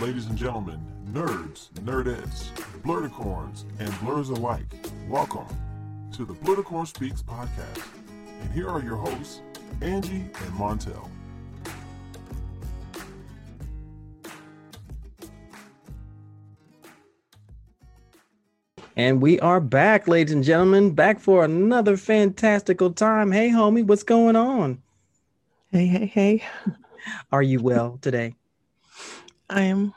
ladies and gentlemen, nerds, nerdettes, blerdicorns, and blerds alike. Welcome to the Blerdicorn Speaks podcast. And here are your hosts, Angee and Montel. And we are back, ladies and gentlemen, back for another fantastical time. Hey, homie, what's going on? Hey, hey, hey. Are you well today? I am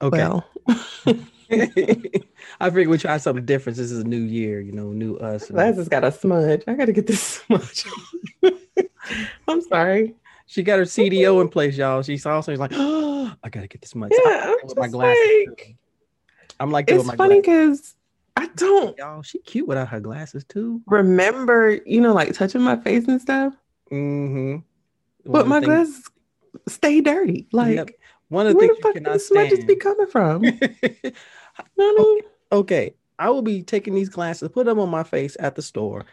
Okay. well. I figured we try something different. This is a new year, you know, new us. Glasses got a smudge. I gotta get this smudge. I'm sorry. She got her CDO in place, y'all. She's also like, oh, I gotta get this much. Yeah, I'm with my glasses. like- I'm like, It's my funny because I don't y'all. She cute without her glasses too. remember, you know, like touching my face and stuff, Mm-hmm. but my glasses stay dirty. Like, Yep. One of the where things the you fuck cannot the smudges stand. be coming from? You know what I mean? okay, I will be taking these glasses, put them on my face at the store,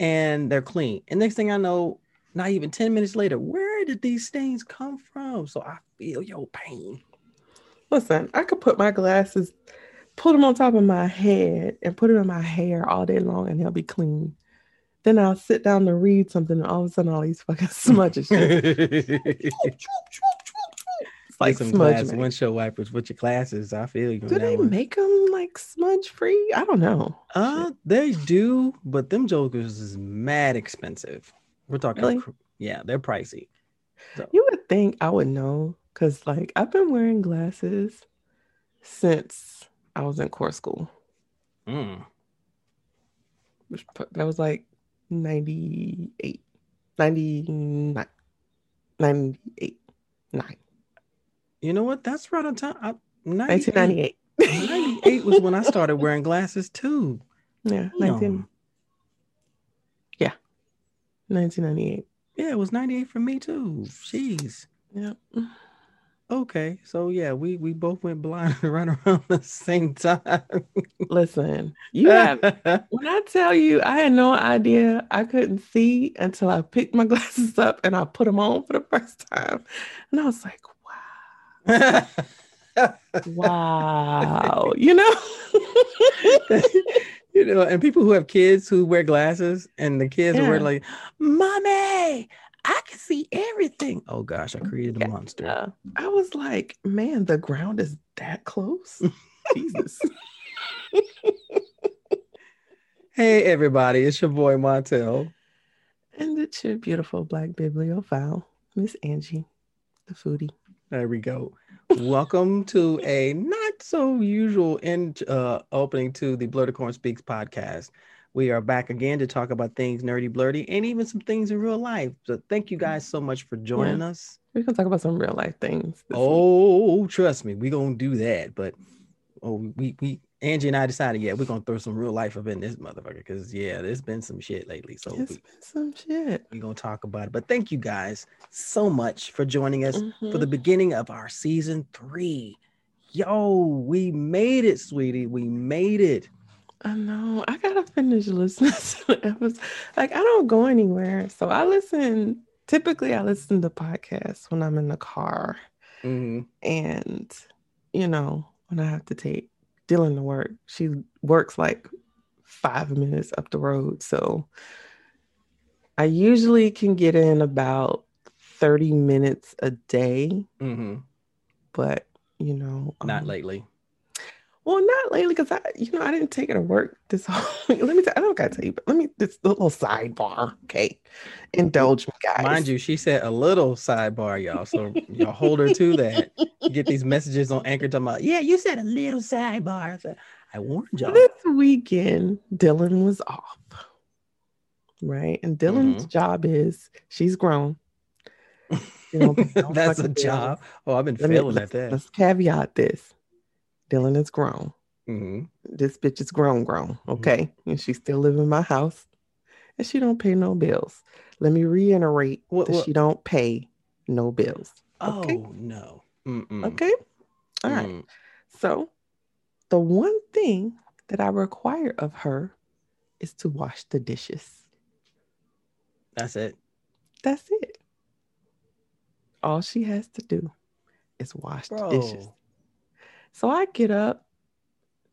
and they're clean. And next thing I know, not even 10 minutes later, where did these stains come from? So I feel your pain. Listen, I could put my glasses, put them on top of my head, and put it in my hair all day long, and they'll be clean. Then I'll sit down to read something, and all of a sudden, all these fucking smudges. like some make. windshield wipers with your glasses. I feel you. Do they one. make them like smudge free? I don't know. Uh, they do, but them jokers is mad expensive. We're talking, Really? yeah, they're pricey. So, You would think I would know because, like, I've been wearing glasses since I was in core school. mm. Which that was like 98, 99, 98, 9, you know what? That's right on time. I, 98, 1998. 98 was when I started wearing glasses too. Yeah, 19, Damn. yeah, 1998. Yeah, it was 98 for me too. Jeez. Yeah. Okay. So yeah, we we both went blind right around the same time. Listen, you have When I tell you, I had no idea I couldn't see until I picked my glasses up and I put them on for the first time. And I was like, wow, wow, you know? you know, and people who have kids who wear glasses and the kids are like, Mommy, I can see everything. Oh gosh, I created a monster. Uh, I was like, man, the ground is that close. Jesus. Hey everybody, it's your boy Montel. And it's your beautiful black bibliophile, Miss Angee, the foodie. There we go. Welcome to a not so usual end uh, opening to the Blerdicorn Speaks podcast. We are back again to talk about things nerdy, blerdy, and even some things in real life. So thank you guys so much for joining us. We're going to talk about some real life things. this week. Oh, trust me, we're gonna do that. But oh, we we Angee and I decided, yeah, we're gonna throw some real life up in this motherfucker because yeah, there's been some shit lately. So it's we, been some shit. we're gonna talk about it. But thank you guys so much for joining us for the Mhm. beginning of our season three. Yo, we made it, sweetie. We made it. I know. I gotta finish listening to the episode. Like I don't go anywhere, so I listen. Typically, I listen to podcasts when I'm in the car, Mhm. and you know when I have to take Dylan to work. She works like five minutes up the road, so I usually can get in about thirty minutes a day. Mhm. But you know, Not um, lately. Well, not lately because I, you know, I didn't take it to work this whole week. Let me tell I don't gotta tell you, but let me this little sidebar, okay? Indulge me, guys. Mind you, she said a little sidebar, y'all. So y'all hold her to that. Get these messages on Anchor talking about, yeah, you said a little sidebar. I, said, I warned y'all. This weekend, Dylan was off. Right. And Dylan's Mm-hmm. job is she's grown. Pay no That's a job. Oh, I've been Let me- failing let's, at that. let's caveat this. Dylan is grown. hmm This bitch is grown, grown. Okay. And she still live in my house. And she don't pay no bills. Let me reiterate What- that what- she don't pay no bills. Oh no. Mm-mm. Okay. All right. Mm. So the one thing that I require of her is to wash the dishes. That's it. That's it. All she has to do is wash the dishes. So I get up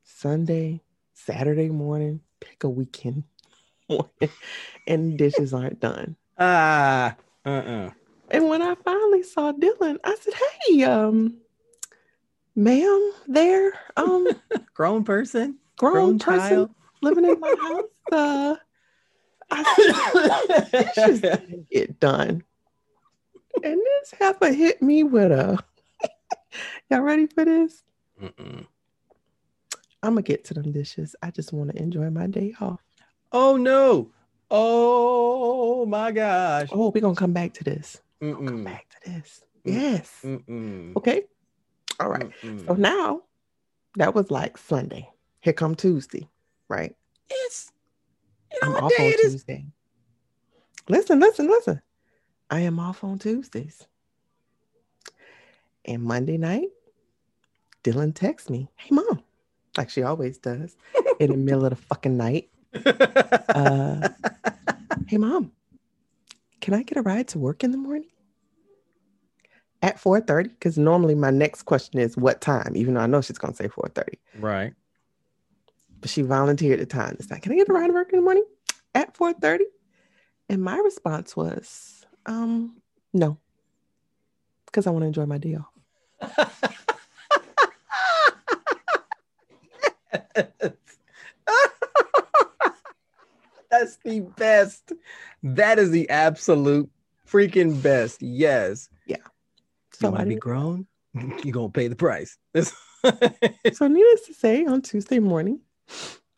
Sunday, Saturday morning, pick a weekend morning, and dishes aren't done. Ah, uh, uh And when I finally saw Dylan, I said, "Hey, um, ma'am, there, um, Grown person, grown, grown person child. living in my house, uh, I said, dishes didn't get done." And this heifer hit me with a. Y'all ready for this? Mm-mm. I'm gonna get to them dishes. I just want to enjoy my day off. Oh no! Oh my gosh! Oh, we're gonna come back to this. Come back to this. Mm. Yes. Mm-mm. Okay. All right. Mm-mm. So now that was like Sunday. Here come Tuesday, right? It's you know I'm off day on it is? Tuesday. Listen, listen, listen. I am off on Tuesdays. And Monday night, Dylan texts me, Hey mom, like she always does, in the middle of the fucking night. Uh, hey mom, can I get a ride to work in the morning? At 4:30? Because normally my next question is what time, even though I know she's gonna say 4:30. right. But she volunteered the time It's like, Can I get a ride to work in the morning at 4:30? And my response was, um, no. Because I want to enjoy my day off. That's the best. That is the absolute freaking best. Yes. So you want to be grown? You're gonna pay the price. So, needless to say, on Tuesday morning,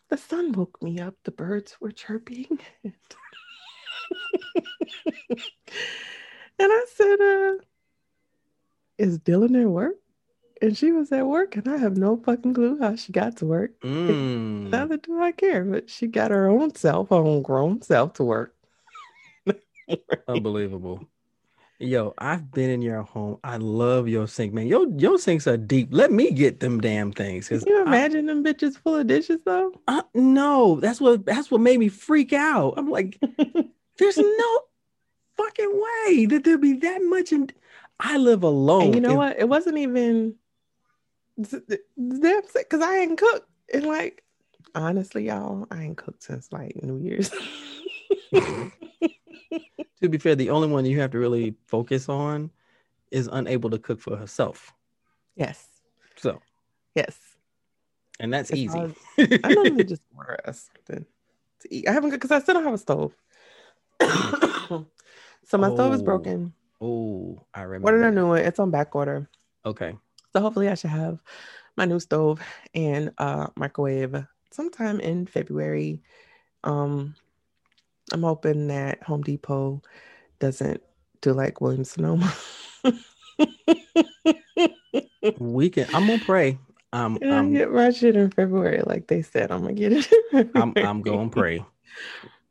the sun woke me up. The birds were chirping. and I said, uh, Is Dylan at work? And she was at work, and I have no fucking clue how she got to work. Mm. Neither do I care, but she got her own self, her own grown self to work. Unbelievable. Yo, I've been in your home. I love your sink, man. Your your sinks are deep. Let me get them damn things. Can you I- imagine them bitches full of dishes though? Uh, no, that's what that's what made me freak out. I'm like, there's no fucking way that there'd be that much. In I live alone. And you know If- what? It wasn't even because I ain't cooked. And like, honestly, y'all, I ain't cooked since like New Year's. To be fair, the only one you have to really focus on is unable to cook for herself. yes, So, yes. and that's It's easy. I normally just order us something to eat. I haven't because I still don't have a stove. so my stove is Oh, broken. oh, I remember. Ordered a new one. It's on back order. Okay. So hopefully I should have my new stove and uh microwave sometime in February. Um I'm hoping that Home Depot doesn't do like Williams Sonoma. We can. I'm gonna pray. Um, and I I'm, get my shit in February, like they said I'm gonna get it. I'm, I'm going to pray.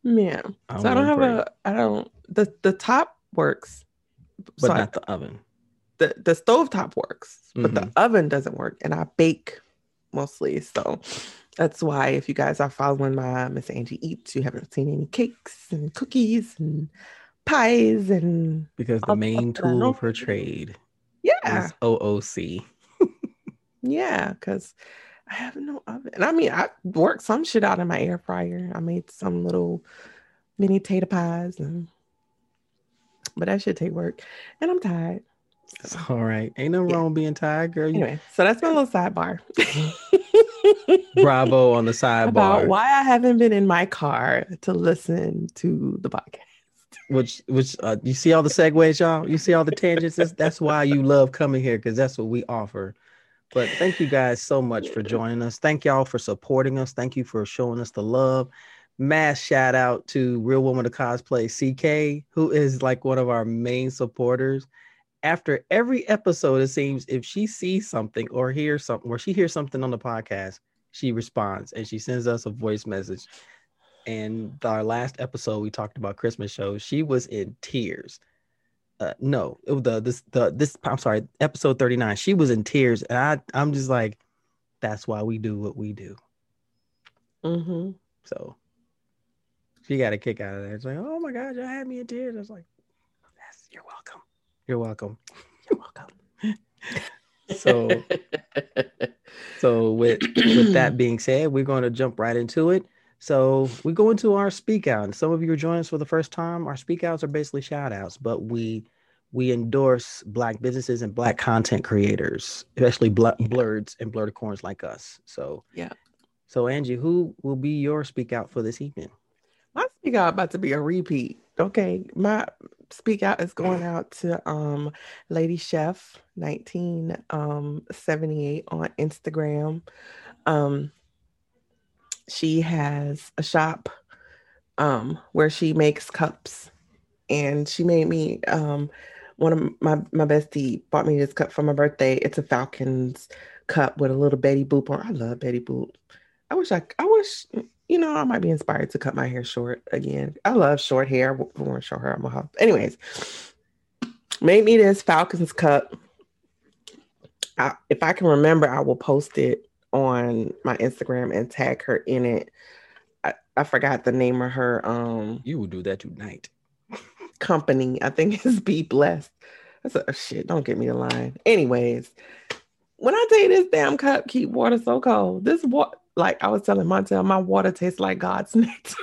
Yeah. I'm so I don't have pray, I don't the the top works. but so I- not the oven. The the stove top works, but the Mhm. oven doesn't work, and I bake mostly. So that's why if you guys are following my Miss Angee Eats, you haven't seen any cakes and cookies and pies and Because the main I'll put that tool for trade yeah, is OOC. yeah, because I have no oven. And I mean, I worked some shit out in my air fryer. I made some little mini tater pies and. But that should take work, and I'm tired. It's all right. Ain't no Yeah. wrong being tired, girl. Anyway, so that's my little sidebar. bravo on the sidebar. about why I haven't been in my car to listen to the podcast. Which, which, uh, you see all the segues, y'all. You see all the tangents. That's, that's why you love coming here because that's what we offer. But thank you guys so much for joining us. Thank y'all for supporting us. Thank you for showing us the love. Mass shout out to Real Woman of Cosplay CK, who is like one of our main supporters. After every episode, it seems if she sees something or hears something, or she hears something on the podcast, she responds and she sends us a voice message. And our last episode, we talked about Christmas shows. She was in tears. Uh, no, it was the this the this I'm sorry, episode 39. She was in tears, and I I'm just like, that's why we do what we do. Mm-hmm. So she got a kick out of that. It's like, oh my god, y'all had me in tears. I was like, yes, you're welcome. You're welcome. You're welcome. So, so with with that being said, we're going to jump right into it. So we go into our speak out, and some of you are joining us for the first time. Our speak outs are basically shout outs, but we we endorse black businesses and black content creators, especially bl- blerds and blerdicorns like us. So Yeah. So Angee, who will be your speak out for this evening? My speak out about to be a repeat. Okay, my speak out is going out to um Lady Chef 1978 on Instagram. Um she has a shop um where she makes cups and she made me um one of my my bestie bought me this cup for my birthday. It's a Falcons cup with a little Betty Boop on. I love Betty Boop. I wish I I wish you know I might be inspired to cut my hair short again. I love short hair. I want short hair. I'm a hop. Anyways, made me this Falcons cup. I, if I can remember, I will post it on my Instagram and tag her in it. I, I forgot the name of her um You will do that tonight. company. I think it's Be Blessed. That's a shit. Don't get me a line. Anyways, when I tell you this damn cup keep water so cold, this water, like I was telling Montel, my water tastes like God's nectar.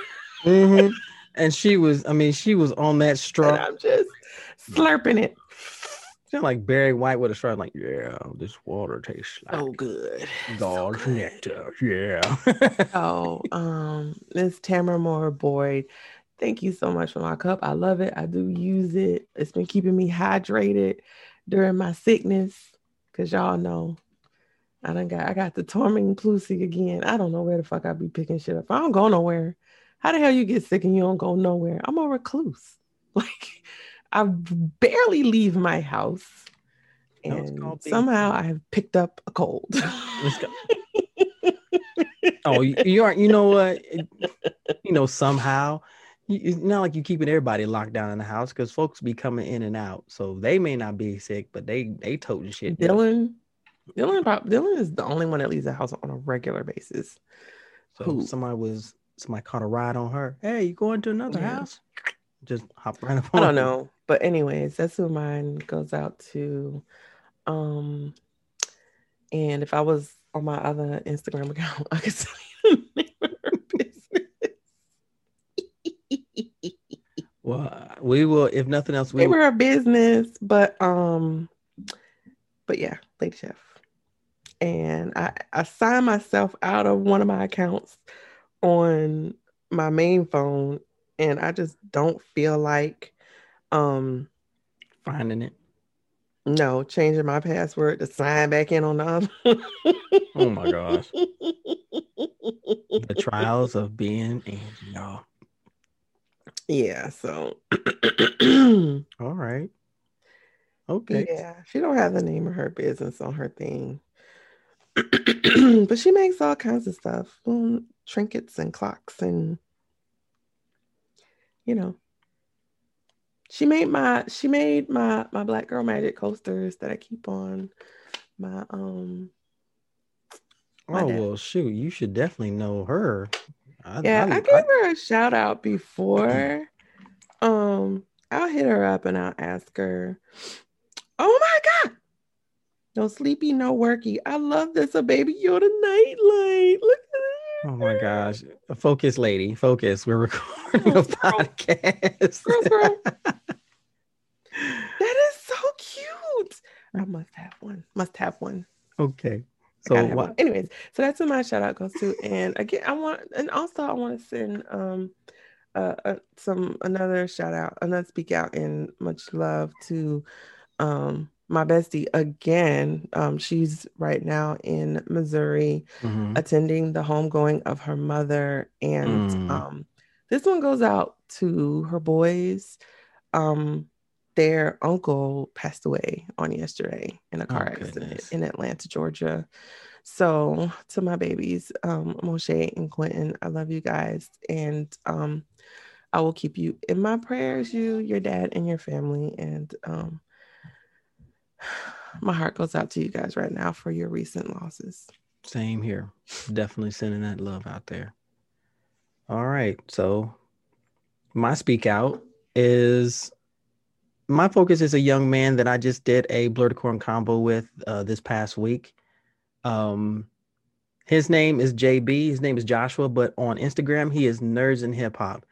Mhm. And she was, I mean, she was on that and straw, I'm just slurping it. of like Barry White with a straw, like, yeah, this water tastes like So good. God's good. nectar. Yeah. oh, um, Miss Tamara Moore Boyd, thank you so much for my cup. I love it. I do use it. It's been keeping me hydrated during my sickness, cause y'all know I done got I got the tormenting plusie again. I don't know where the fuck I be picking shit up. I don't go nowhere. How the hell you get sick and you don't go nowhere? I'm a recluse. Like I barely leave my house. And called being- somehow I have picked up a cold. Let's go. oh, you, you aren't, you know what? It- you know, somehow, you- it's not like you keeping everybody locked down in the house because folks be coming in and out. So they may not be sick, but they they toting shit. Dylan, Dylan, Dylan is the only one that leaves the house on a regular basis. So Who? somebody was somebody caught a ride on her. Hey, you going to another Yeah. house? Just hop right up I don't know, but anyways, that's who mine goes out to. Um, and if I was on my other Instagram account, I could tell you the name of her business. Well, we will. If nothing else, we name will, her business, but um, but yeah, Lady Chef. And I I signed myself out of one of my accounts on my main phone, and I just don't feel like um finding it. no changing my password to sign back in on the other. Oh my gosh, the trials of being Angee, y'all. yeah, so All right. Okay. yeah, she don't have the name of her business on her thing. but she makes all kinds of stuff. mm, trinkets and clocks and you know. She made my she made my my black girl magic coasters that I keep on my um my Oh dad. well, shoot, you should definitely know her. I, Yeah, I, I- gave her a shout out before. Um, I'll hit her up and I'll ask her. Oh my god. No sleepy, no worky. I love this. A baby Yoda nightlight. Look at it. Oh my gosh. Focus, lady. Focus. We're recording a podcast. Girl, girl. That is so cute. I must have one. Must have one. okay. So what anyways, so that's who my shout out goes to. And again, I want and also I want to send um uh, uh some another shout out, another speak out and much love to um my bestie again. Um she's right now in Missouri Mhm. attending the homegoing of her mother and Mm. um this one goes out to her boys. Um their uncle passed away on yesterday in a Oh, car accident goodness. in Atlanta, Georgia. So to my babies, um, Moshe and Quentin, I love you guys. And um, I will keep you in my prayers, you, your dad, and your family. And um, my heart goes out to you guys right now for your recent losses. Same here. Definitely sending that love out there. All right. So my speak out is my focus is a young man that I just did a Blerdicorn combo with uh, this past week. Um, his name is JB. His name is Joshua, but on Instagram he is Nerds and Hip Hop.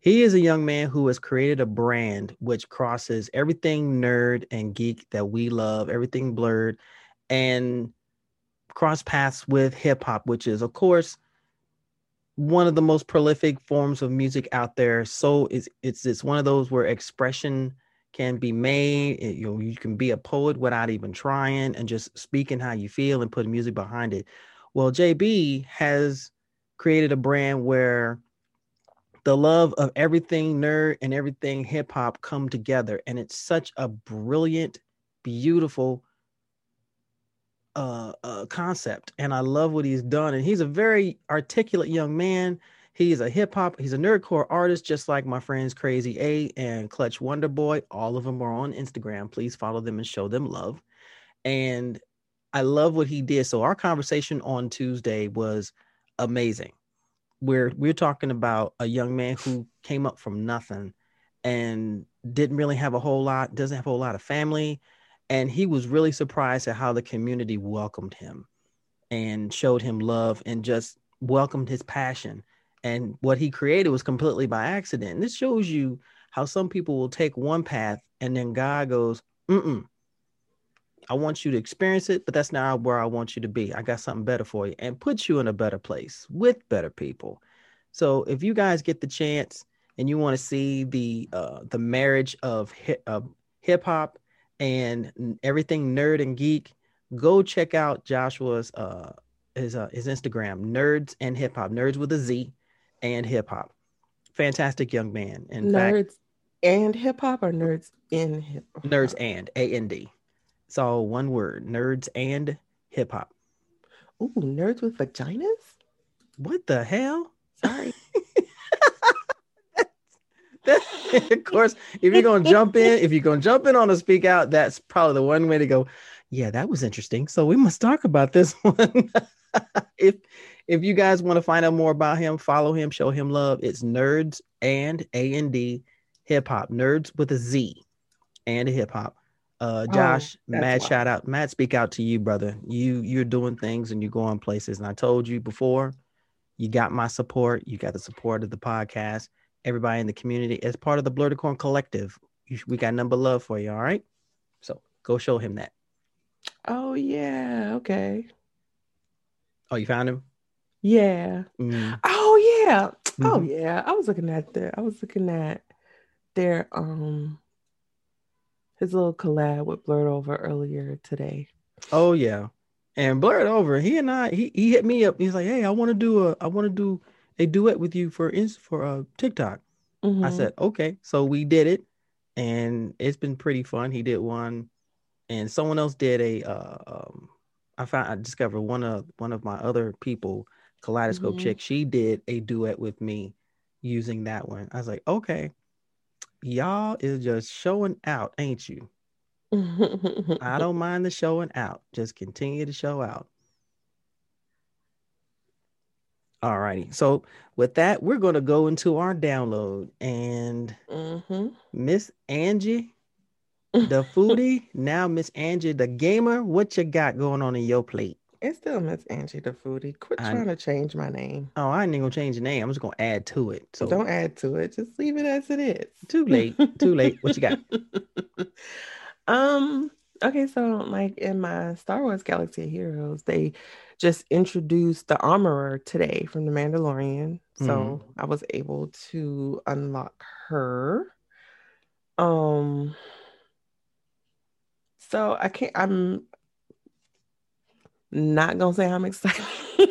He is a young man who has created a brand which crosses everything nerd and geek that we love, everything blerd, and cross paths with hip hop, which is, of course, one of the most prolific forms of music out there. So it's it's it's one of those where expression can be made. It, you know, you can be a poet without even trying and just speaking how you feel and putting music behind it. Well, JB has created a brand where the love of everything nerd and everything hip hop come together. And it's such a brilliant, beautiful uh, uh, concept. And I love what he's done. And he's a very articulate young man. He's a hip hop, he's a nerdcore artist, just like my friends Crazy A and Clutch Wonder Boy. All of them are on Instagram. Please follow them and show them love. And I love what he did. So our conversation on Tuesday was amazing where we're talking about a young man who came up from nothing and didn't really have a whole lot, doesn't have a whole lot of family. And he was really surprised at how the community welcomed him and showed him love and just welcomed his passion. And what he created was completely by accident. And this shows you how some people will take one path and then God goes, mm mm I want you to experience it, but that's not where I want you to be. I got something better for you and put you in a better place with better people. So if you guys get the chance and you want to see the uh, the marriage of hip, uh, hip hop and everything nerd and geek, go check out Joshua's uh, his uh, his Instagram, Nerds and Hip Hop, Nerds with a Z and Hip Hop. Fantastic young man. In nerds fact, and hip hop or nerds in hip Nerds and A N D. It's all one word, nerds and hip hop. Ooh, nerds with vaginas? What the hell? Sorry. of course, if you're gonna jump in, if you're gonna jump in on a speak out, that's probably the one way to go. Yeah, that was interesting. So we must talk about this one. if if you guys want to find out more about him, follow him, show him love. It's nerds and A and D hip hop. Nerds with a Z and a hip hop. Uh, Oh, Josh, that's mad shout out, mad speak out to you, brother. You you're doing things and you're going places. And I told you before, you got my support. You got the support of the podcast. Everybody in the community as part of the Blerdicorn Collective. You, we got number love for you. All right. So go show him that. Oh yeah, okay. Oh, you found him. Yeah. Mm, Oh yeah. Oh Mhm. yeah. I was looking at the I was looking at their um his little collab with Blurred Over earlier today. Oh yeah. And Blurred over. He and I, he, he hit me up. He's like, "Hey, I want to do a, I want to do a duet with you for for uh TikTok." I Mhm. said, okay. So we did it, and it's been pretty fun. He did one, and someone else did a. Uh, um, I found I discovered one of one of my other people, Kaleidoscope Mhm. chick. She did a duet with me using that one. I was like, okay, y'all is just showing out, ain't you? I don't mind the showing out. Just continue to show out. All righty. So with that, we're going to go into our download and Mhm. Miss Angee, the foodie. now Miss Angee, the gamer. What you got going on in your plate? It's still Miss Angee the foodie. Quit I- trying to change my name. Oh, I ain't even gonna change the name. I'm just gonna add to it. So Don't add to it. Just leave it as it is. too late. Too late. What you got? um okay so like in my star wars galaxy of heroes they just introduced the armorer today from the mandalorian so i was able to unlock her um so i can't i'm not gonna say i'm excited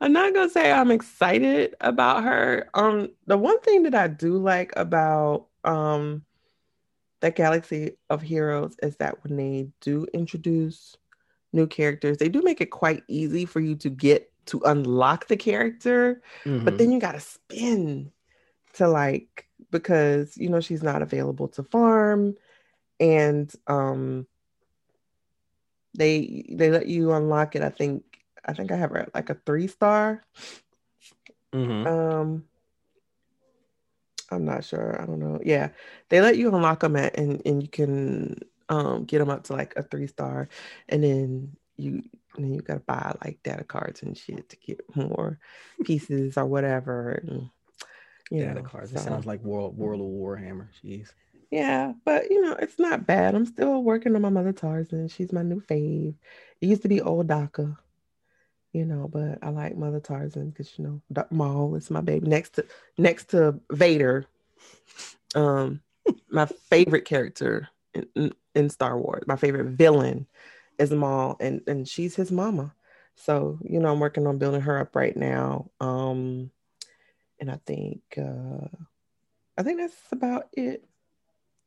I'm not gonna say I'm excited about her. Um, the one thing that I do like about um the Galaxy of Heroes is that when they do introduce new characters, they do make it quite easy for you to get to unlock the character, but Mhm. then you gotta spin to like because you know she's not available to farm and um they they let you unlock it i think i think i have like a three star Mhm. um I'm not sure. I don't know. Yeah, they let you unlock them at, and and you can um get them up to like a three star, and then you and then you gotta buy like data cards and shit to get more pieces or whatever. And, you Data know, cards. It sounds like World World of Warhammer. Jeez. Yeah, but you know, it's not bad. I'm still working on my mother Tarzan. She's my new fave. It used to be old Dooku, you know, but I like Mother Tarzan because you know Darth Maul is my baby. Next to next to Vader, um, my favorite character in, in, in Star Wars, my favorite villain is Maul, and and she's his mama. So you know, I'm working on building her up right now. Um, and I think uh, I think that's about it.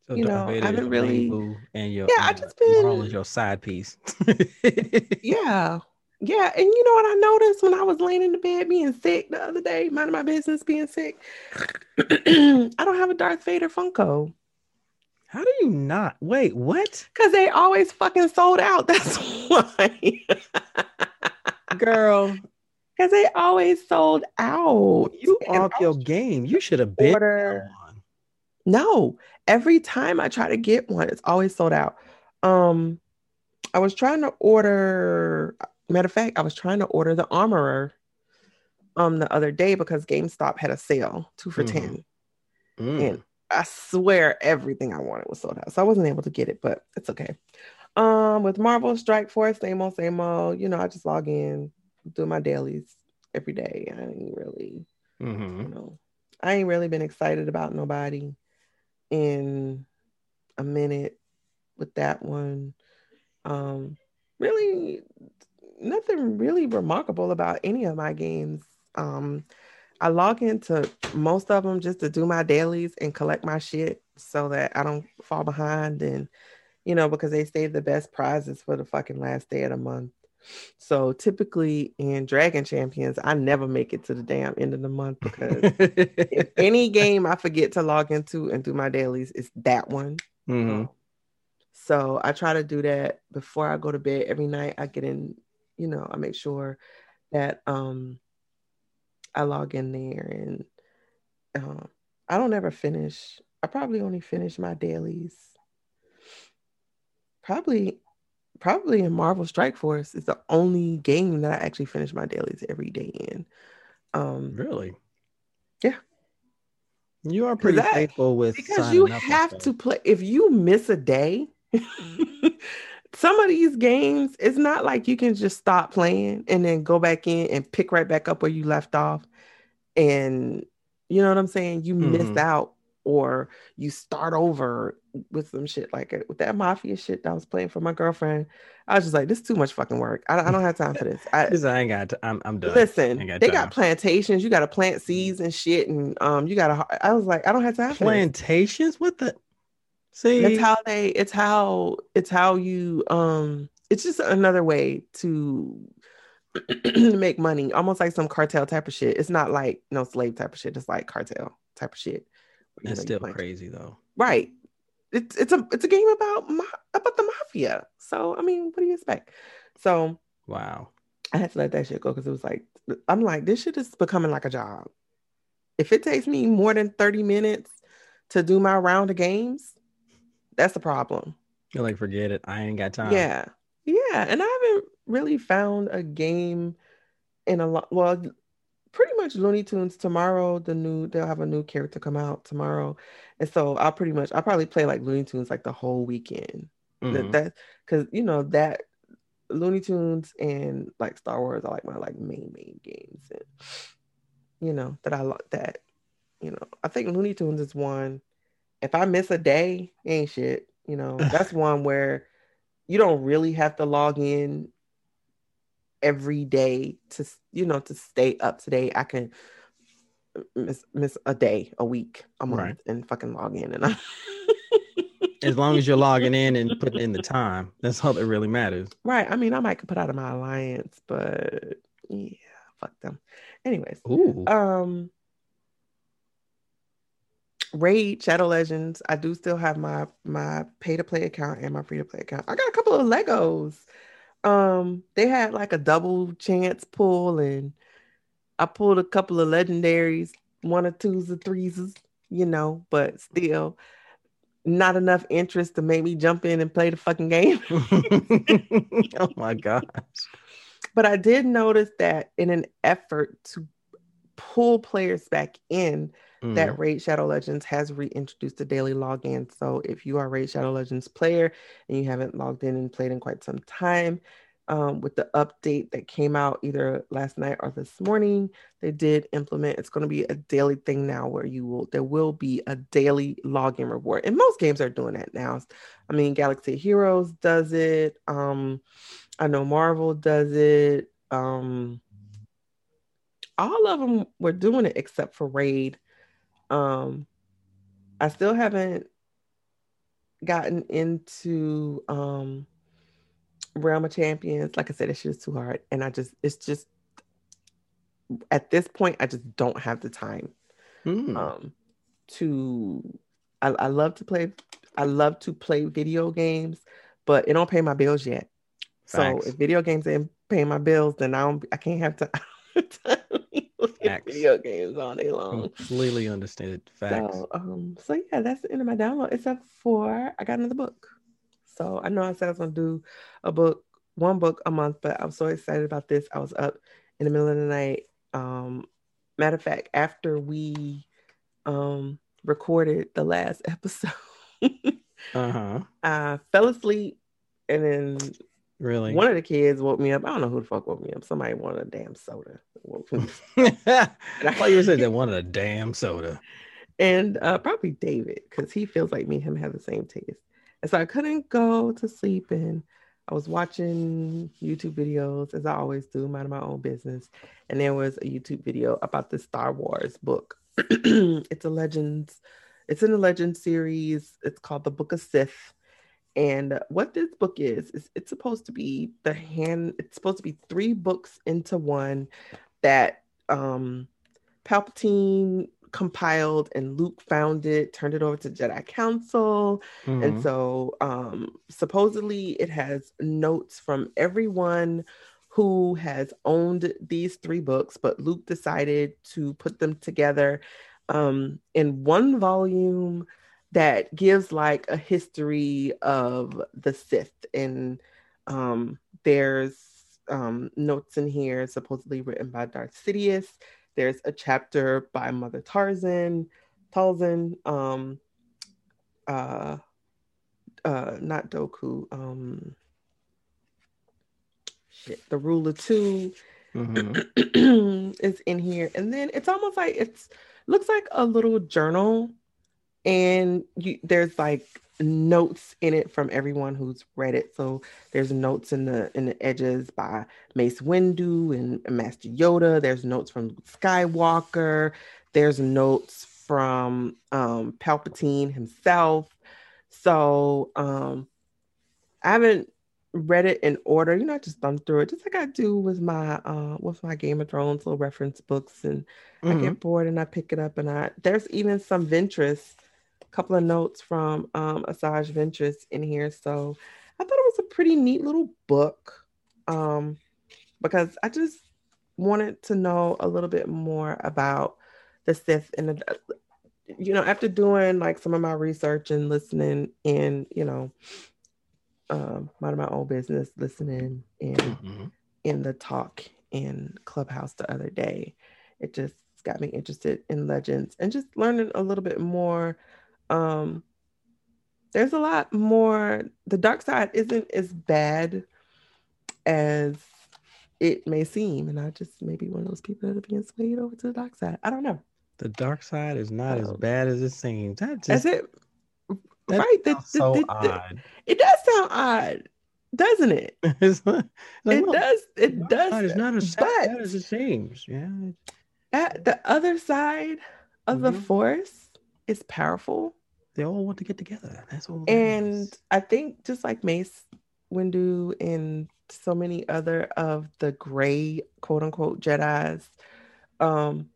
So you know, I haven't your really- and your Yeah, I just been- is your side piece. Yeah. Yeah. And you know what I noticed when I was laying in the bed being sick the other day, minding my business being sick? I don't have a Darth Vader Funko How do you not? Wait, what? because they always fucking sold out. That's why. Girl, Because they always sold out. you off your game. You should have been order-. No, every time I try to get one, it's always sold out. Um, I was trying to order. Matter of fact, I was trying to order the Armorer um the other day because GameStop had a sale, two for Mhm. ten. Mm. And I swear everything I wanted was sold out, so I wasn't able to get it, but it's okay. Um, with Marvel Strike Force, same old, same old. You know, I just log in, do my dailies every day. I ain't really mm-hmm. you know, I ain't really been excited about nobody in a minute with that one. Um, really, nothing really remarkable about any of my games. Um, I log into most of them just to do my dailies and collect my shit so that I don't fall behind and you know because they save the best prizes for the fucking last day of the month. So typically in Dragon Champions, I never make it to the damn end of the month because if any game I forget to log into and do my dailies, it's that one. Mhm. So I try to do that before I go to bed every night. I get in, you know, I make sure that um I log in there and um I don't ever finish. I probably only finish my dailies. Probably probably in Marvel Strike Force is the only game that I actually finish my dailies every day in. Um Really? Yeah. You are pretty faithful with because you signing up and have to play if you miss a day some of these games it's not like you can just stop playing and then go back in and pick right back up where you left off and you know what i'm saying you missed Mhm. out or you start over with some shit like it. with that mafia shit that I was playing for my girlfriend. I was just like, this is too much fucking work. I, I don't have time for this. I, This- I ain't got. To, I'm. I'm done. Listen, got they got plantations. You got to plant seeds and shit, and um, you got to. I was like, I don't have time plantations. What the? See, It's how they. It's how. It's how you. Um, it's just another way to make money, almost like some cartel type of shit. It's not like no slave type of shit. It's like cartel type of shit. where, you that's know, still crazy though. right? It's it's a it's a game about ma- about the mafia. So I mean, what do you expect? So Wow. I had to let that shit go because it was like I'm like this shit is becoming like a job. If it takes me more than 30 minutes to do my round of games, that's the problem. You're like, forget it. I ain't got time. Yeah. Yeah. And I haven't really found a game in a lot. Well, pretty much Looney Tunes tomorrow. The new they'll have a new character come out tomorrow, and so I'll pretty much I'll probably play like Looney Tunes like the whole weekend. That Mhm. that because you know that Looney Tunes and like Star Wars are like my like main main games, and you know that I like that. You know, I think Looney Tunes is one. If I miss a day, ain't shit. You know, that's one where you don't really have to log in every day to you know to stay up to date. I can miss miss a day, a week, a month, Right. and fucking log in, and I. As long as you're logging in and putting in the time, that's all that really matters. Right. I mean, I might put out of my alliance, but yeah, fuck them. Anyways, Ooh. um, Raid Shadow Legends. I do still have my my pay to play account and my free to play account. I got a couple of Legos. Um, they had like a double chance pull, and I pulled a couple of legendaries, one or twos or threes. you know, but still not enough interest to make me jump in and play the fucking game. oh my gosh. But I did notice that in an effort to pull players back in, That Raid Shadow Legends has reintroduced the daily login. So if you are a Raid Shadow Legends player and you haven't logged in and played in quite some time, um, with the update that came out either last night or this morning, they did implement. It's going to be a daily thing now where you will there will be a daily login reward, and most games are doing that now. I mean, Galaxy Heroes does it. Um, I know Marvel does it. Um, all of them were doing it except for Raid. Um, I still haven't gotten into um Realm of Champions. Like I said, it's just too hard, and I just it's just at this point I just don't have the time Mm. um to I, I love to play I love to play video games, but it don't pay my bills yet. So if video games ain't paying my bills, then I don't I can't have at Facts. video games all day long. Completely understood. Facts. So um so yeah, that's the end of my download, except for I got another book. So I know I said I was gonna do a book, one book a month, but I'm so excited about this. I was up in the middle of the night. Um matter of fact, after we um recorded the last episode, Uh-huh. I fell asleep and then Really? one of the kids woke me up. I don't know who the fuck woke me up. Somebody wanted a damn soda. I thought you said they wanted a damn soda. and uh, probably David because he feels like me and him have the same taste. And so I couldn't go to sleep, and I was watching YouTube videos as I always do, minding my own business. And there was a YouTube video about the Star Wars book. it's a Legends. It's in the Legends series. It's called the Book of Sith. And what this book is is it's supposed to be the hand. It's supposed to be three books into one that um Palpatine compiled and Luke found it, turned it over to Jedi Council. Mhm. And so um supposedly it has notes from everyone who has owned these three books, but Luke decided to put them together um in one volume that gives like a history of the Sith and um there's um notes in here supposedly written by Darth Sidious there's a chapter by Mother Tarzan, Talzin, um, uh, uh, not Dooku, um, shit, the Rule of Two Mhm. is in here, and then it's almost like it's looks like a little journal, and you, there's like notes in it from everyone who's read it. So there's notes in the in the edges by Mace Windu and Master Yoda. There's notes from Skywalker. There's notes from um, Palpatine himself. So um, I haven't read it in order. You know, I just thumbed through it, just like I do with my uh, with my Game of Thrones little reference books, and I Mhm. get bored and I pick it up. And I there's even some Ventress, couple of notes from um, Asajj Ventress in here. So I thought it was a pretty neat little book um, because I just wanted to know a little bit more about the Sith and the, you know after doing like some of my research and listening and you know um minding my own business listening and Mhm. in the talk in Clubhouse the other day. It just got me interested in legends and just learning a little bit more. Um, there's a lot more. The dark side isn't as bad as it may seem, and I just may be one of those people that are being swayed over to the dark side. I don't know. The dark side is not as Um, bad as it seems. That That's just it, that right? The- the- so the- the- odd. it does sound odd, doesn't it? it's like, it no, does. It does. is not as bad as it seems. Yeah. at the other side of the Mhm. force is powerful They all want to get together. That's all. and i think just like mace windu and so many other of the gray quote unquote jedis um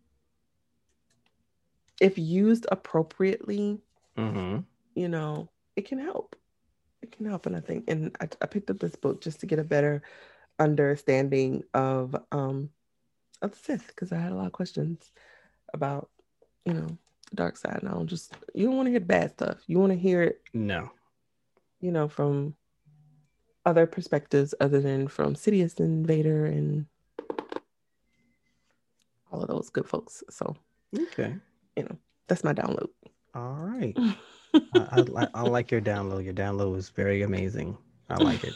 if used appropriately Mhm. you know it can help it can help and i think and i, I picked up this book just to get a better understanding of um of the sith because i had a lot of questions about you know the dark side. No, I'm just you don't want to hear the bad stuff. You want to hear it, No. you know, from other perspectives other than from Sidious and Vader and all of those good folks. So Okay. You know that's my download. All right. I, I, I like your download. Your download was very amazing. I like it.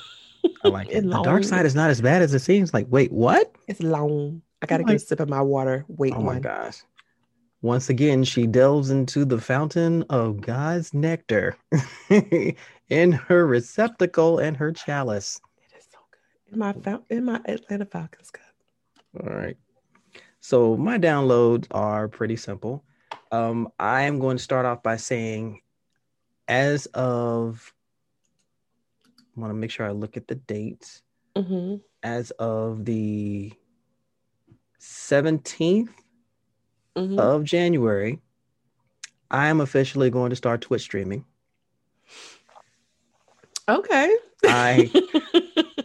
I like it. The dark side is not as bad as it seems. Like, wait, what? It's long. I gotta Oh get a sip of my water. Wait Oh my one. gosh. Once again, she delves into the fountain of God's nectar in her receptacle and her chalice. It is so good. In my in my Atlanta Falcons cup. All right. So my downloads are pretty simple. Um, I am going to start off by saying, as of, I want to make sure I look at the dates. Mm-hmm. As of the 17th Mm-hmm. of January, I am officially going to start Twitch streaming. Okay. I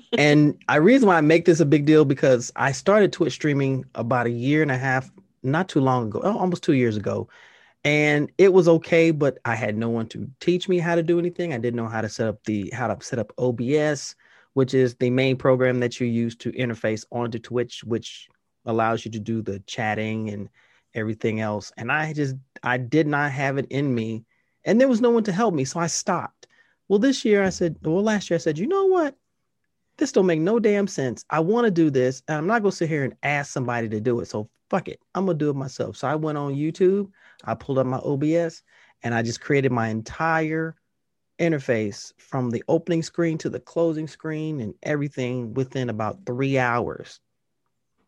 and I reason why I make this a big deal because I started Twitch streaming about a year and a half, not too long ago, oh, almost two years ago, and it was okay, but I had no one to teach me how to do anything. I didn't know how to set up the how to set up OBS, which is the main program that you use to interface onto Twitch, which allows you to do the chatting and everything else. And I just I did not have it in me, and there was no one to help me, so I stopped. Well, this year I said, well, last year I said, you know what? This don't make no damn sense. I want to do this, and I'm not gonna sit here and ask somebody to do it. So fuck it, I'm gonna do it myself. So I went on YouTube, I pulled up my OBS, and I just created my entire interface from the opening screen to the closing screen and everything within about three hours.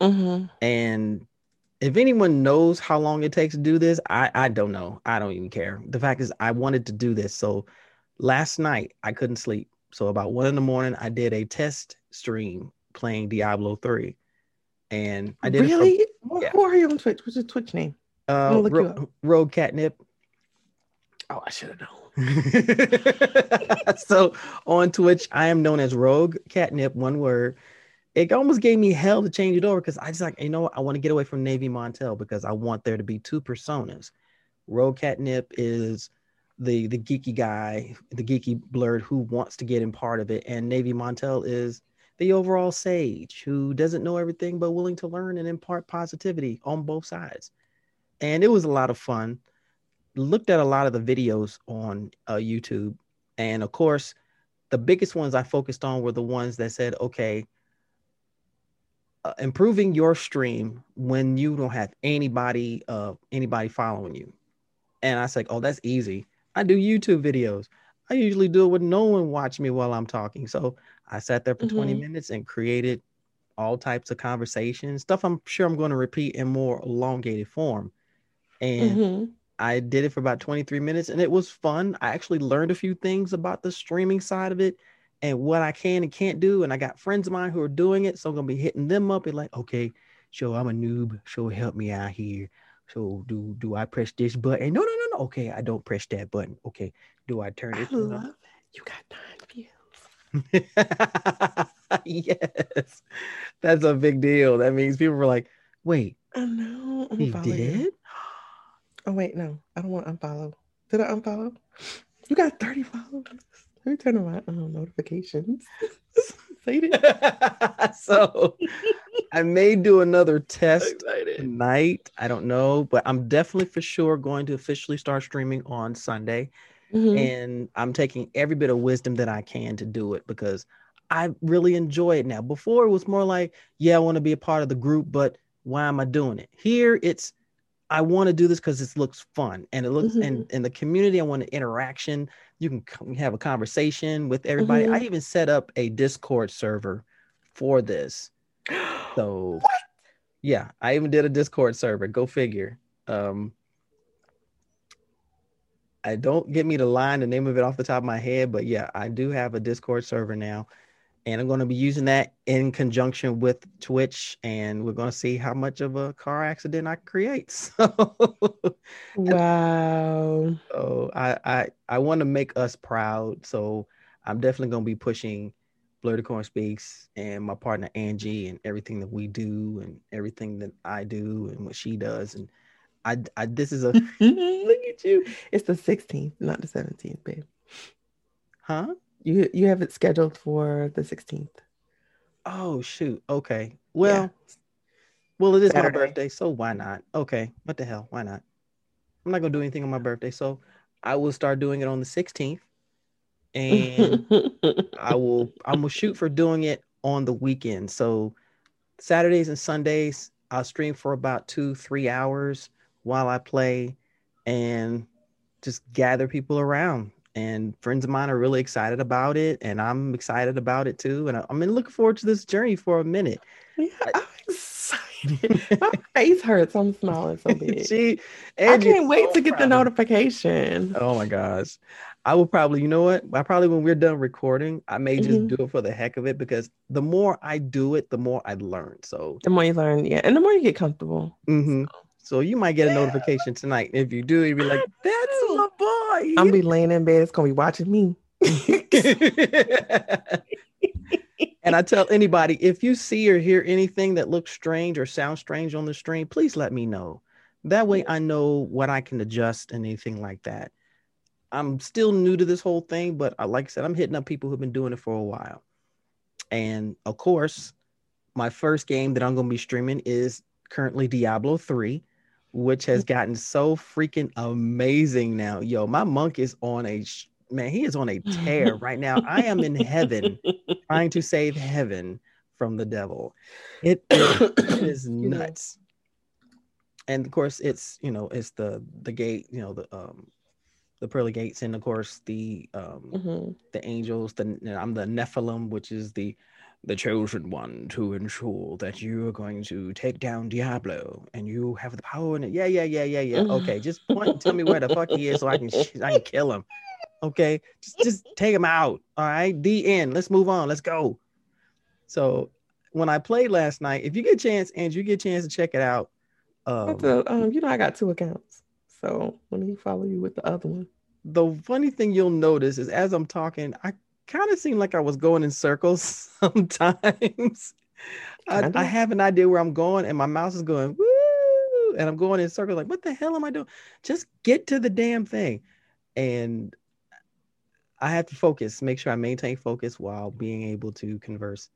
mm-hmm. And if anyone knows how long it takes to do this, I, I don't know. I don't even care. The fact is, I wanted to do this. So last night, I couldn't sleep. So about one in the morning, I did a test stream playing Diablo 3. And I did really? it Who- yeah. Who are you on Twitch? What's your Twitch name? for, I'm gonna uh, Ro- Rogue Catnip. Oh, I should have known. so on Twitch, I am known as Rogue Catnip, one word. It almost gave me hell to change it over because I just like, you know, what? I want to get away from Navy Montel because I want there to be two personas. Rogue Catnip is the the geeky guy, the geeky blerd who wants to get in part of it, and Navy Montel is the overall sage who doesn't know everything but willing to learn and impart positivity on both sides. And it was a lot of fun looked at a lot of the videos on uh, YouTube, and of course, the biggest ones I focused on were the ones that said, "Okay, uh, improving your stream when you don't have anybody, uh, anybody following you." And I like, "Oh, that's easy. I do YouTube videos. I usually do it with no one watching me while I'm talking." So I sat there for 20 Mhm. minutes and created all types of conversations, stuff I'm sure I'm going to repeat in more elongated form. And Mm-hmm. I did it for about 23 minutes and it was fun. I actually learned a few things about the streaming side of it and what I can and can't do. And I got friends of mine who are doing it. So I'm gonna be hitting them up and like, okay, so I'm a noob. So help me out here. So do do I press this button? No, no, no, no. Okay, I don't press that button. Okay. Do I turn I it? love it. You got nine views. yes. That's a big deal. That means people were like, wait, I know. I'm he gonna follow you. did? Oh wait, no, I don't want to unfollow. Did I unfollow? You got 30 followers. Let me turn on my um, notifications. Say it. so I may do another test tonight. I don't know, but I'm definitely for sure going to officially start streaming on Sunday. Mhm. And I'm taking every bit of wisdom that I can to do it because I really enjoy it now. Before it was more like, yeah, I want to be a part of the group, but why am I doing it? Here it's I want to do this because it looks fun and it looks and in the community, I want an interaction. You can come have a conversation with everybody. Mhm. I even set up a Discord server for this. So yeah, I even did a Discord server. Go figure. Um I don't get me to line the name of it off the top of my head, but yeah, I do have a Discord server now. And I'm going to be using that in conjunction with Twitch, and we're going to see how much of a car accident I create. So, Wow. so I I, I want to make us proud. So I'm definitely going to be pushing Blerdicorn Speaks and my partner Angee and everything that we do and everything that I do and what she does. And I, I this is a Look at you. It's the 16th, not the 17th, babe. huh? You you have it scheduled for the 16th. Oh shoot. Okay. Well, well, it is Saturday. my birthday, so why not? Okay. What the hell? Why not? I'm not gonna do anything on my birthday, so I will start doing it on the 16th, and I will I'm gonna shoot for doing it on the weekend. So Saturdays and Sundays, I'll stream for about two, three hours while I play and just gather people around. And friends of mine are really excited about it, and I'm excited about it too. And I- I'm looking forward to this journey for a minute. yeah, I'm excited. My face hurts. I'm smiling so big. See, I can't wait so to get the proud notification. Oh my gosh. I will probably, you know what? I probably when we're done recording, I may just Mhm. do it for the heck of it because the more I do it, the more I learn. So, The more you learn, yeah, and the more you get comfortable. mhm. so you might get a notification tonight. If you do, you'd be like, "That's my boy." I'm be laying in bed. It's gonna be watching me. and I tell anybody if you see or hear anything that looks strange or sounds strange on the stream, please let me know. That way I know what I can adjust and anything like that. I'm still new to this whole thing, but uh, like I said, I'm hitting up people who've been doing it for a while. And of course, my first game that I'm going to be streaming is currently Diablo 3, which has gotten so freaking amazing now. Yo, my monk is on a sh- man, he is on a tear right now. I am in heaven trying to save heaven from the devil. It is, it is nuts. And of course, it's you know, it's the the gate, you know, the um the pearly gates, and of course the um Mhm. the angels, the I'm the Nephilim, which is the the chosen one to ensure that you are going to take down Diablo and you have the power in it. Yeah, yeah, yeah, yeah, yeah. Okay, just point and tell me where the fuck he is so I can I can kill him. Okay, just just take him out. All right, the end. Let's move on. Let's go. So when I played last night, if you get a chance, and you get a chance to check it out, um, to- um, you know, I got two accounts, so let me follow you with the other one. the funny thing you'll notice is as I'm talking, I kind of seem like I was going in circles sometimes. I, I have an idea where I'm going, and my mouse is going woo, and I'm going in circles. Like, what the hell am I doing? Just get to the damn thing, and I have to focus, make sure I maintain focus while being able to converse.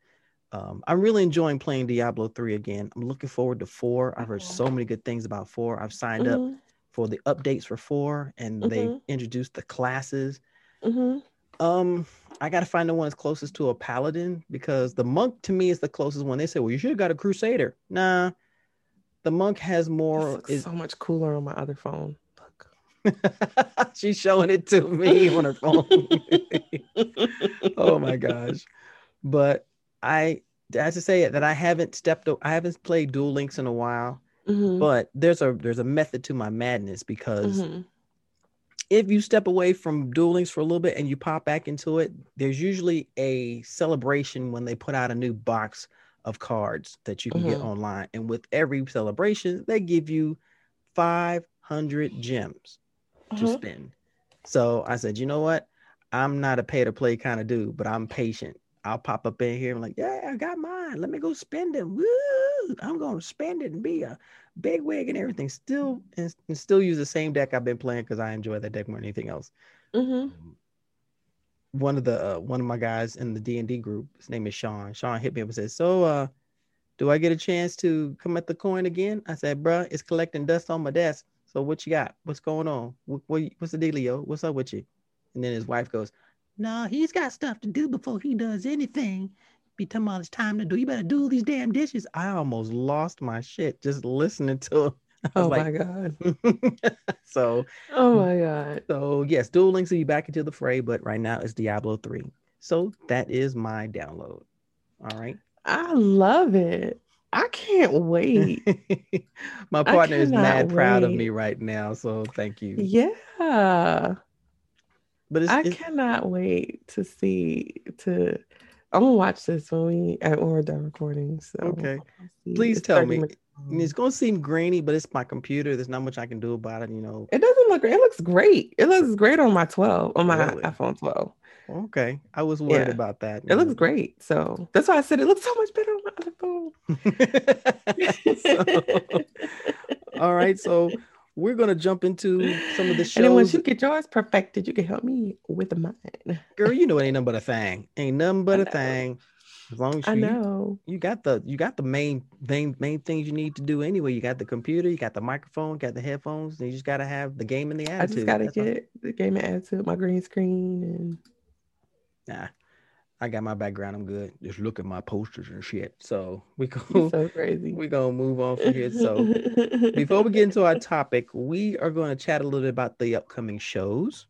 Um, I'm really enjoying playing Diablo 3 again. I'm looking forward to 4. I've heard so many good things about 4. I've signed up Mhm, for the updates for 4 and they Mhm. introduced the classes. Um, I gotta find the one that's closest to a paladin because the monk to me is the closest one. They say, well, you should have got a crusader. Nah, the monk has more. Is so much cooler on my other phone. Look, she's showing it to me on her phone. oh my gosh! But I, I have to say that I haven't stepped. I haven't played Duel Links in a while. Mhm, But there's a there's a method to my madness because mhm. If you step away from Duel Links for a little bit and you pop back into it, there's usually a celebration when they put out a new box of cards that you can get Mhm. online. And with every celebration, they give you 500 gems to Uh-huh. spend. So I said, you know what? I'm not a pay to play kind of dude, but I'm patient. I'll pop up in here and like, yeah, I got mine. Let me go spend it. Woo! I'm gonna spend it and be a big wig and everything. Still and, and still use the same deck I've been playing because I enjoy that deck more than anything else. Mhm. One of the uh, one of my guys in the D and D group, his name is Sean. Sean hit me up and said, "So, uh, do I get a chance to come at the coin again?" I said, "Bruh, it's collecting dust on my desk. So what you got? What's going on? What, what what's the deal, dealio? What's up with you?" And then his wife goes, "No, he's got stuff to do before he does anything. Be talking about it's time to do. You better do these damn dishes." I almost lost my shit just listening to him. I was Oh like, my god. so Oh mm, my god. so yes, Duel Links will be back into the fray, but right now it's Diablo 3. So that is my download. All right. I love it. I can't wait. my partner is mad cannot proud of me right now. So thank you. yeah. But it's, I it's cannot wait to see to I'm gonna watch this when we uh, when we're done recording. So Okay. Please It's tell me. minutes it's gonna seem grainy, but it's my computer. There's not much I can do about it, you know. It doesn't look great. It looks great. It looks great on my 12, on my Really? iPhone 12. Okay. I was worried Yeah. about that. It looks great. So that's why I said it looks so much better on my other phone. great. all right. So we're gonna jump into some of the shows. And then once you get yours perfected, you can help me with mine. Girl, you know it ain't nothing but a thing. Ain't nothing but a thing. As long as you, I know. you got the you got the main main main things you need to do anyway. You got the computer, you got the microphone, got the headphones, and you just gotta have the game and the attitude. I just gotta That's all. get the game and attitude, my green screen, and Nah, I got my background. I'm good. Just look at my posters and shit. So we go. so crazy. we gonna move on from here. So before we get into our topic, we are going to chat a little bit about the upcoming shows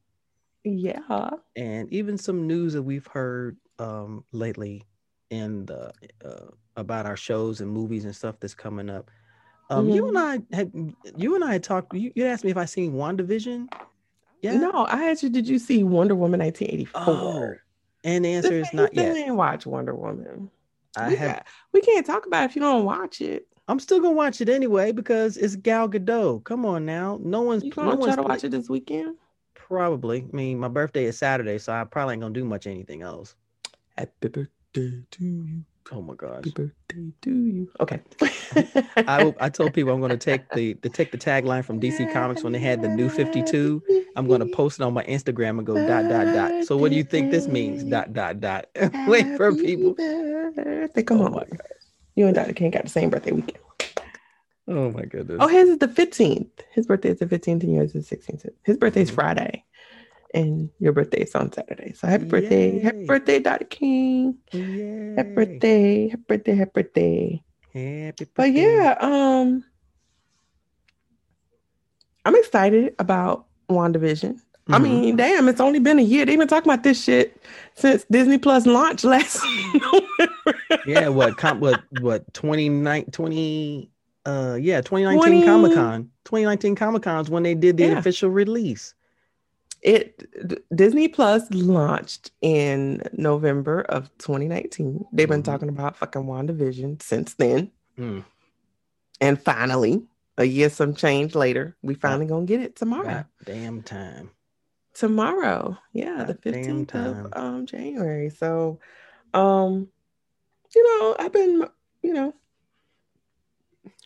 yeah, and even some news that we've heard um, lately in the uh, about our shows and movies and stuff that's coming up. Um, You and I had you and I had talked. You, you asked me if I seen WandaVision. Yeah. no, I asked you, did you see Wonder Woman 1984? Oh, and the answer is not you yet. didn't watch Wonder Woman. I we, have. got- we can't talk about it if you don't watch it. I'm still gonna watch it anyway because it's Gal Gadot. Come on now, no one's You no gonna try one's to watch it this weekend? Probably. I mean, my birthday is Saturday, so I probably ain't gonna do much anything else. Happy birthday to you. Oh my gosh. Happy birthday to you. Okay. I will- I told people I'm gonna take the to take the tagline from DC Comics when they had the new 52. I'm gonna post it on my Instagram and go dot dot dot. So what do you think this means? Dot dot dot. Wait for people. Birthday. Come Oh on. my God. You and Dr. King got the same birthday weekend. Oh my goodness. Oh, his is the 15th. His birthday is the 15th and yours is the 16th. His birthday is Mhm. Friday. And your birthday is on Saturday. So happy birthday. Happy birthday, Dr. King. Yay. Happy birthday. Happy birthday. Happy birthday. Happy But yeah, um I'm excited about WandaVision. I Mhm. mean, damn, it's only been a year. They've been talking about this shit since Disney Plus launched last November. yeah, what com- what what 29 20 uh yeah, 2019 20 Comic-Con. 2019 Comic-Con is when they did the Yeah. official release. It D- Disney Plus launched in November of 2019. They've been Mhm. talking about fucking WandaVision since then. Mm. And finally, a year some change later, we finally gonna get it tomorrow. God damn time. tomorrow yeah the 15th of um january so um you know i've been you know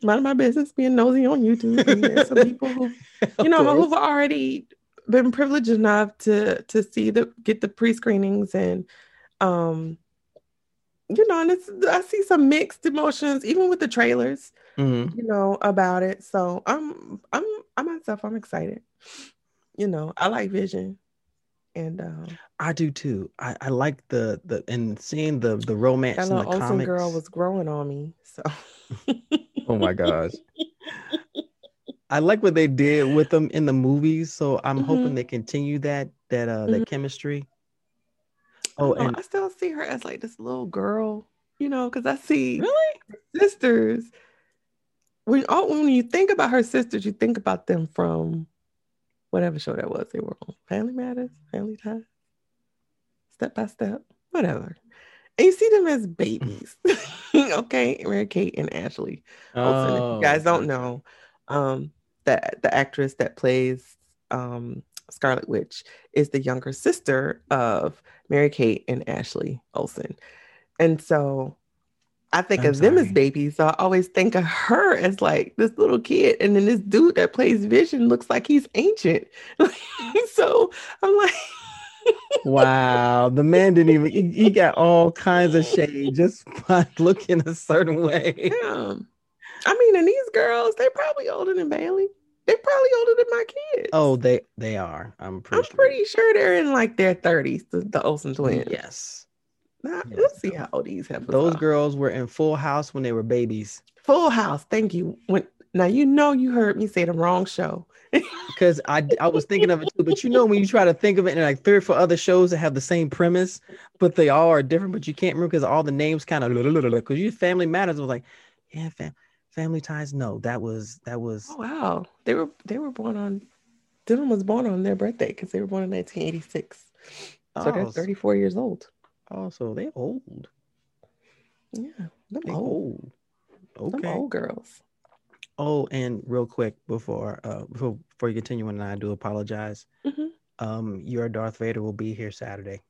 minding my business being nosy on youtube and there's some people who you know course. who've already been privileged enough to to see the get the pre-screenings and um you know and it's i see some mixed emotions even with the trailers Mhm. you know about it so i'm i'm i myself i'm excited you know i like vision and um I do too. I, I like the the and seeing the the romance that the little Olsen comics. girl was growing on me so oh my gosh. I like what they did with them in the movies, so I'm hoping Mhm. they continue that that uh that Mhm. chemistry. oh Oh, and i still see her as like this little girl you know because i see really? sisters when oh, when you think about her sisters you think about them from whatever show that was they were on family matters family ties step by step whatever and you see them as babies okay mary kate and ashley Olsen. If Oh, you guys don't know, um, the the actress that plays um, Scarlet Witch is the younger sister of Mary Kate and Ashley Olsen, and so I think I'm of them as babies. So I always think of her as like this little kid, and then this dude that plays Vision looks like he's ancient. so I'm like. Wow, the man didn't even he, he got all kinds of shade just by looking a certain way. Yeah. I mean, and these girls, they're probably older than Bailey. They're probably older than my kids. Oh, they they are. I'm pretty I'm sure. pretty sure they're in like their 30s, the, the Olsen twins. Yes. Now, Yes. let's see how old these have Those girls were in Full House when they were babies. Full House. Thank you. When now you know you heard me say the wrong show. Because I I was thinking of it too, but you know when you try to think of it in like three or four other shows that have the same premise, but they all are different, but you can't remember because all the names kind of because you Family Matters was like, yeah, fam, Family Ties. No, that was that was Oh wow. They were they were born on Dylan was born on their birthday because they were born in 1986. So they're oh, 34 years old. oh, so they old. Yeah. Them They old. old. Them Okay. old girls. Oh, and real quick before uh before, before you continue, and I do apologize. Mhm. Um, your Darth Vader will be here Saturday.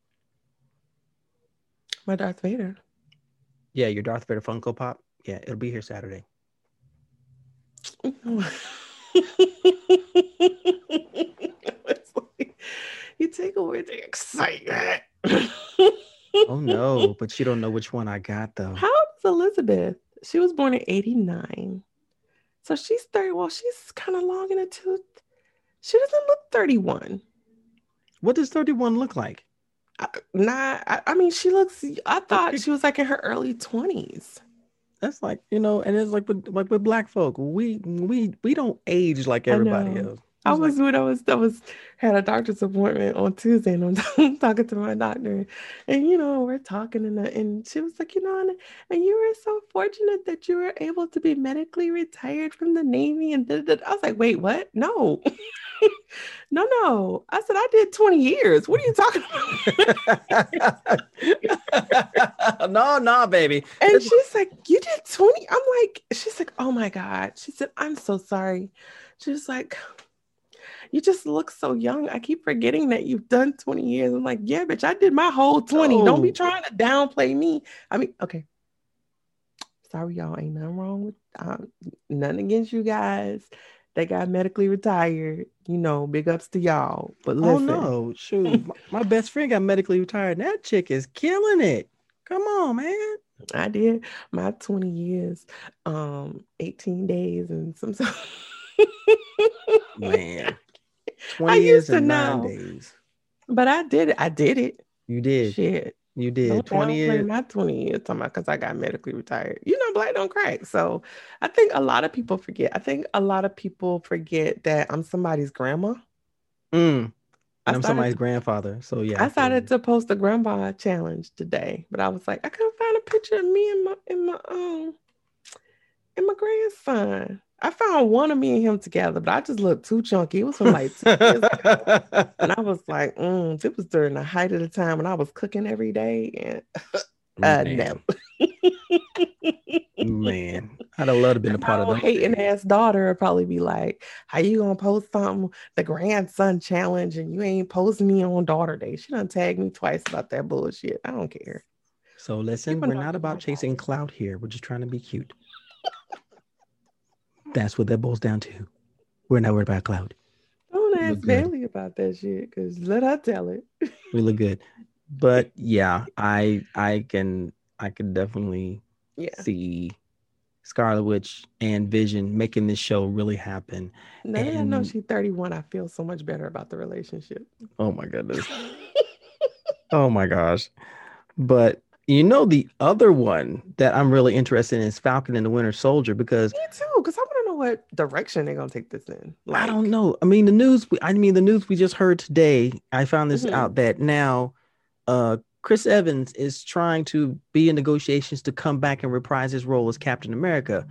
My Darth Vader. Yeah, your Darth Vader Funko Pop. Yeah, it'll be here Saturday. Like, you take away the excitement. Oh no, but you don't know which one I got though. How old is Elizabeth? She was born in 89. So she's 30. Well, she's kind of long in the tooth. She doesn't look 31. What does 31 look like? I, nah, I, I mean, she looks, I thought she was like in her early 20s. That's like, you know, and it's like with like with black folk, we we we don't age like everybody else. I It's like- was when I was I was had a doctor's appointment on Tuesday and I'm talking to my doctor and you know we're talking and and she was like you know and, and you were so fortunate that you were able to be medically retired from the Navy and da, da, da." I was like wait what no no no I said I did 20 years what are you talking about no, no, baby. and she's like you did 20 I'm like she's like oh my god she said I'm so sorry she was like you just look so young. I keep forgetting that you've done 20 years. I'm like, yeah, bitch, I did my whole 20. Don't be trying to downplay me. I mean, okay. Sorry, y'all. Ain't nothing wrong with um, nothing against you guys that got medically retired. You know, big ups to y'all. But Oh listen, no, shoot. my, best friend got medically retired. And that chick is killing it. Come on, man. I did my 20 years, um, 18 days and some Man. I 20 years used to and nine know. days. But I did it. I did it. You did. Shit. You did. Don't 20 years. my 20 years talking about because I got medically retired. You know, black don't crack. So I think a lot of people forget. I think a lot of people forget that I'm somebody's grandma. Mm. I And I'm started, somebody's grandfather. So yeah. I started to post a grandma challenge today, but I was like, I couldn't find a picture of me and my and my um and my grandson. I found one of me and him together, but I just looked too chunky. It was from like two years ago. And I was like, mm, it was during the height of the time when I was cooking every day. And uh, man, no. man. I'd have loved to have been a part of that. hating ass daughter would probably be like, "How you gonna post something the grandson challenge and you ain't posting me on daughter day?" She done tagged me twice about that bullshit. I don't care. So listen, People we're not about chasing clout here. We're just trying to be cute. That's what that boils down to. We're not worried about cloud. Don't ask. Bailey about that shit because let her tell it. We look good. But yeah, I I can I can definitely Yeah. see Scarlet Witch and Vision making this show really happen. Now that I know she's 31, I feel so much better about the relationship. Oh my goodness. Oh my gosh. But you know the other one that I'm really interested in is Falcon and the Winter Soldier because Me too, because I want to know what direction they're gonna take this in. I don't know. I mean, the news. I mean, the news we just heard today. I found this Mhm. out that now, uh, Chris Evans is trying to be in negotiations to come back and reprise his role as Captain America.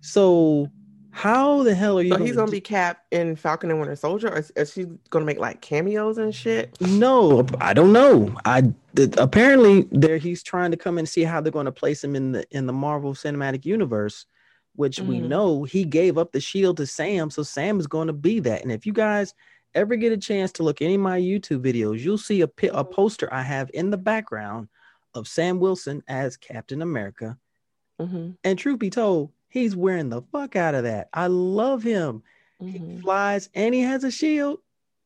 So, how the hell are you? So he's gonna do- be Cap in Falcon and Winter Soldier, or is, is she gonna make like cameos and shit? No, I don't know. I apparently there he's trying to come and see how they're going to place him in the in the Marvel Cinematic Universe, which we Mhm. know he gave up the shield to Sam, so Sam is going to be that. And if you guys ever get a chance to look any of my YouTube videos, you'll see a pi- a poster I have in the background of Sam Wilson as Captain America. Mm-hmm. And truth be told, he's wearing the fuck out of that. I love him. He Mm-hmm. flies and he has a shield.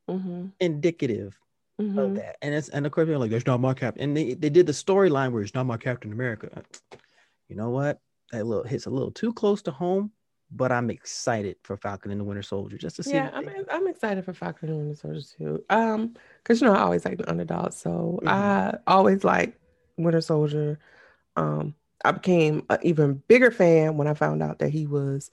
Mm-hmm. Indicative of Mm-hmm. that. And it's and of course they're like, "That's not my captain." And they, they did the storyline where it's not my Captain America. You know what? That little hits a little too close to home, but I'm excited for Falcon and the Winter Soldier just to see. Yeah, I'm I'm excited for Falcon and the Winter Soldier too. Um, because you know I always like the underdog, so Mhm. I always like Winter Soldier. Um, I became an even bigger fan when I found out that he was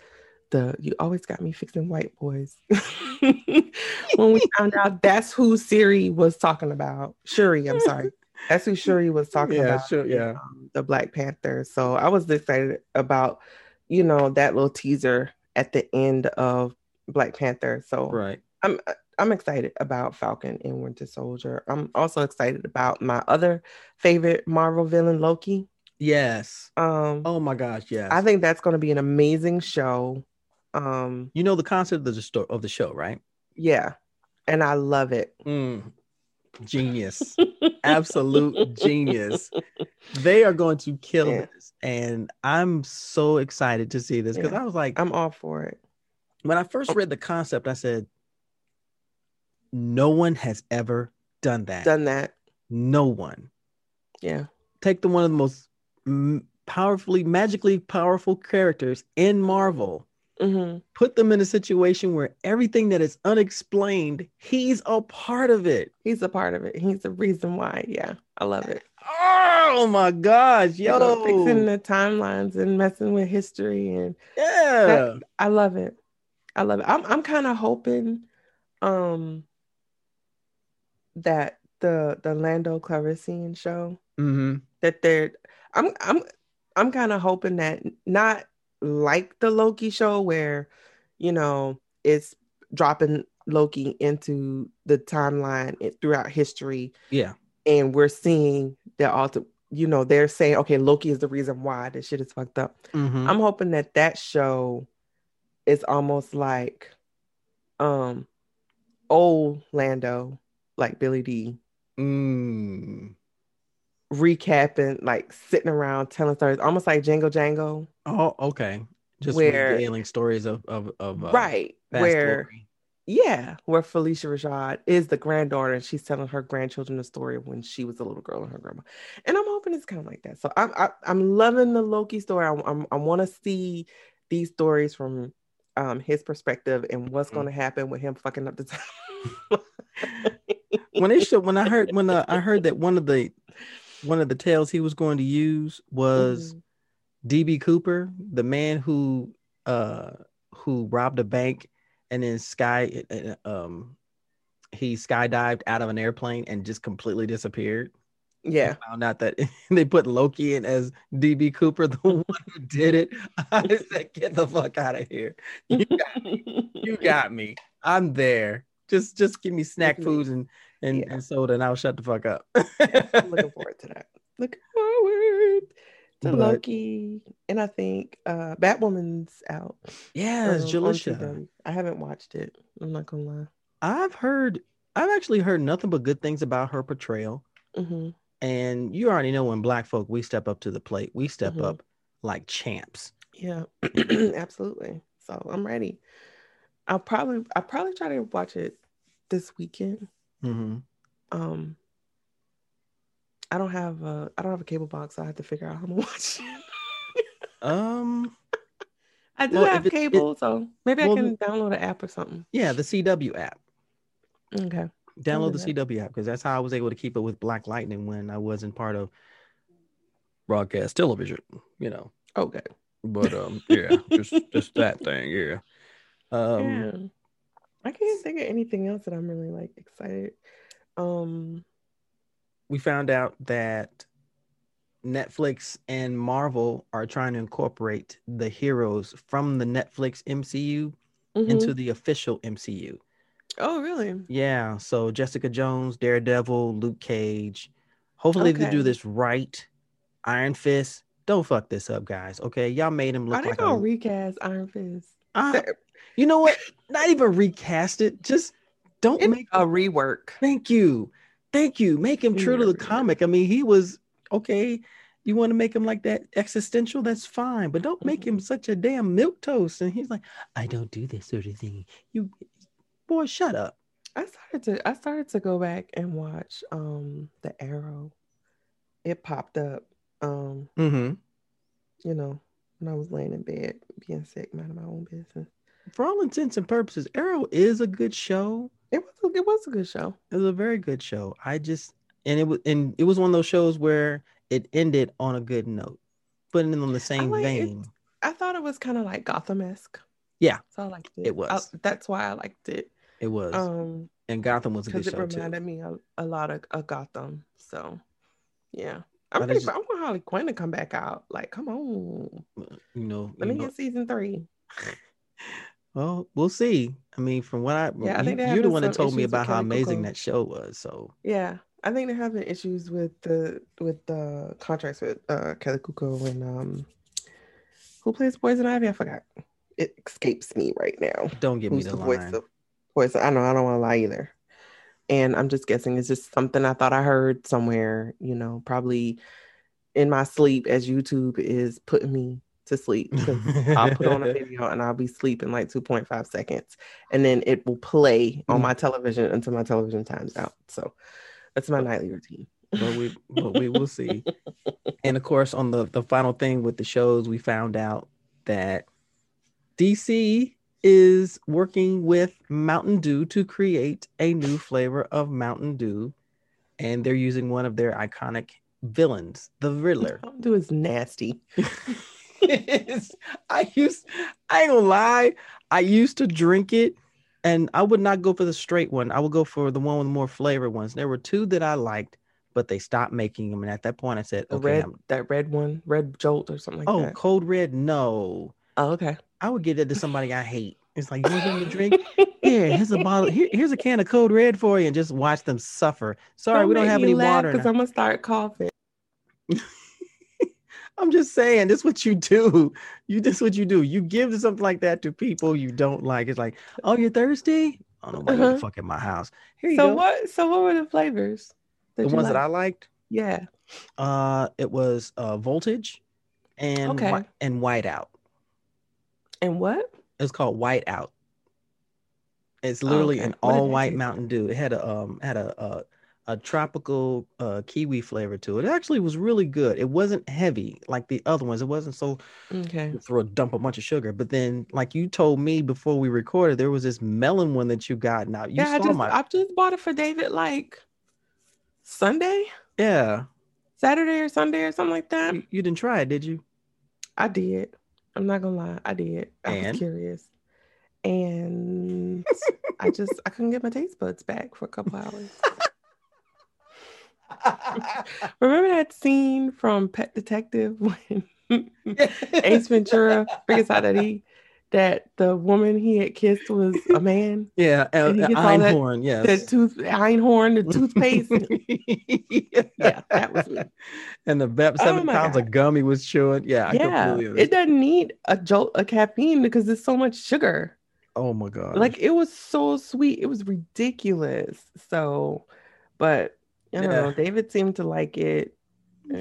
the. You always got me fixing white boys. when we found out that's who Siri was talking about, Shuri. I'm sorry, that's who Shuri was talking Yeah, about. sure, yeah. um, the Black Panther. So I was excited about, you know, that little teaser at the end of Black Panther. So right. I'm I'm excited about Falcon and Winter Soldier. I'm also excited about my other favorite Marvel villain, Loki. Yes. Um, Oh my gosh. Yes. I think that's going to be an amazing show. Um, you know the concept of the story of the show, right? yeah, and I love it. Mm. Genius. Absolute genius. They are going to kill Yeah. this, and I'm so excited to see this because Yeah. I was like, I'm all for it. when I first oh. read the concept, I said, no one has ever done that. Done that. No one. Yeah. Take the one of the most m- powerfully, magically powerful characters in Marvel, hmm put them in a situation where everything that is unexplained, he's a part of it. He's a part of it. He's the reason why. Yeah. I love it. Oh my gosh, know, yo, fixing the timelines and messing with history and yeah, I love it. I love it. I'm I'm kind of hoping um that the the Lando Calrissian show hmm that they're I'm I'm I'm kind of hoping that not like the Loki show where you know it's dropping Loki into the timeline throughout history yeah, and we're seeing the alter you know they're saying okay Loki is the reason why this shit is fucked up. Mhm. I'm hoping that that show is almost like um old Lando like Billy Dee Mm. Recapping, like sitting around telling stories, almost like Django Django. Oh, okay. Just Where- regaling stories of of of uh, right. Where glory. yeah, where Phylicia Rashad is the granddaughter and she's telling her grandchildren the story of when she was a little girl and her grandma. And I'm hoping it's kind of like that. So I'm I, I'm loving the Loki story. I I'm, I want to see these stories from um his perspective and what's Mhm. going to happen with him fucking up the time. when they showed when I heard when uh, I heard that one of the one of the tales he was going to use was Mhm. DB Cooper, the man who uh who robbed a bank and then sky uh, um he skydived out of an airplane and just completely disappeared. yeah. I found out that they put Loki in as DB Cooper, the one who did it. I said, "Get the fuck out of here! You got, me. you got me. I'm there. Just just give me snack foods and and, Yeah. and soda, and I'll shut the fuck up." I'm looking forward to that. Looking forward to But- Loki. And I think uh Batwoman's out. Yes, um, on I haven't watched it. I'm not gonna lie. I've heard, I've actually heard nothing but good things about her portrayal. hmm And you already know when black folk we step up to the plate, we step Mhm. up like champs. Yeah, absolutely. So I'm ready. I'll probably I'll probably try to watch it this weekend. Hmm Um I don't have a I don't have a cable box, so I have to figure out how to watch it. Um, I do Well, have it- it- cable, so maybe well, I can download an app or something. yeah, the CW app. Okay. Download the do CW app because that's how I was able to keep it with Black Lightning when I wasn't part of broadcast television. You know, Okay. but um, yeah, just just that thing. Yeah. Um, yeah. I can't think of anything else that I'm really like excited. Um we found out that Netflix and Marvel are trying to incorporate the heroes from the Netflix MCU mhm. into the official MCU. Oh really? Yeah, so Jessica Jones, Daredevil, Luke Cage. Hopefully they do this right. Iron Fist, don't fuck this up, guys. Okay, y'all made him look. Are they like gonna a. recast Iron Fist? That- you know what? Not even recast it. Just don't make a rework. Thank you. Thank you. Make him true to the comic. I mean, he was okay. You want to make him like that existential? That's fine, but don't make him such a damn milk toast. And he's like, I don't do this sort of thing. You, boy, shut up. I started to I started to go back and watch um the Arrow. It popped up um, Mm-hmm. you know, when I was laying in bed being sick, minding my own business. For all intents and purposes, Arrow is a good show. It was a, it was a good show. It was a very good show. I just and it was and it was one of those shows where it ended on a good note, putting in on the same like it. vein. I thought it was kind of like Gotham-esque. Yeah. So I liked it. It was. I- that's why I liked it. It was, Um and Gotham was a good because it show too. reminded me a, a lot of, of Gotham. So yeah. I'm it's I want Harley Quinn to come back out. Like, come on. You know, Let you me know- get season three. Well, we'll see. I mean, from what I, Yeah, you, you're the one that told me about how amazing that show was. So Yeah. I think they're having issues with the with the contracts with uh Kaley Cuoco and um who plays Poison Ivy? I forgot. It escapes me right now. don't give me the, the line. voice of Poison? I know I don't want to lie either. And I'm just guessing it's just something I thought I heard somewhere, you know, probably in my sleep as YouTube is putting me to sleep I'll put on a video and I'll be sleeping like 2.5 seconds. And then it will play on Mm. my television until my television times out. So that's my nightly routine. but we but we will see. And of course, on the the final thing with the shows, we found out that DC is working with Mountain Dew to create a new flavor of Mountain Dew, and they're using one of their iconic villains, the Riddler. Mountain Dew is nasty. I used I ain't gonna lie, I used to drink it and I would not go for the straight one. I would go for the one with more flavor ones. There were two that I liked, but they stopped making them. And at that point I said, okay, red, I'm- that red one, red jolt or something like oh, that. Oh, code red, no. Oh, okay. I would give that to somebody I hate. It's like, you want to drink? Here, here's a bottle. Here, here's a can of code red for you, and just watch them suffer. Sorry, we don't have any water. because. I'm gonna start coughing. I'm just saying, this is what you do. You this is what you do. You give something like that to people you don't like. It's like, oh, you're thirsty? Oh, nobody uh Uh-huh. fuck in my house. Here you So go. what? So what were the flavors? the ones that I liked? Yeah. uh, it was uh voltage and Okay. And whiteout. And what? It's called whiteout. It's literally Okay. an all white Mountain Dew. It had a um had a a, a tropical uh kiwi flavor to it. It actually was really good. It wasn't heavy like the other ones. It wasn't so Okay. throw a dump a bunch of sugar. But then, like you told me before we recorded, there was this melon one that you got. Now you yeah, I just my I just bought it for David like Sunday, yeah. Saturday or Sunday or something like that. You, you didn't try it, did you? I did. I'm not gonna lie, I did. I And? was curious, and I just I couldn't get my taste buds back for a couple hours. Remember that scene from Pet Detective when Ace Ventura figures out that he that the woman he had kissed was a man? yeah, uh, uh, Einhorn. The tooth Einhorn, the toothpaste. yeah, that was me. And the Bep Oh seven my pounds God. of gum he was chewing. Yeah, yeah, it doesn't need a jolt of caffeine because there's so much sugar. Oh my god. Like it was so sweet, it was ridiculous. So, but I don't Yeah. know. David seemed to like it.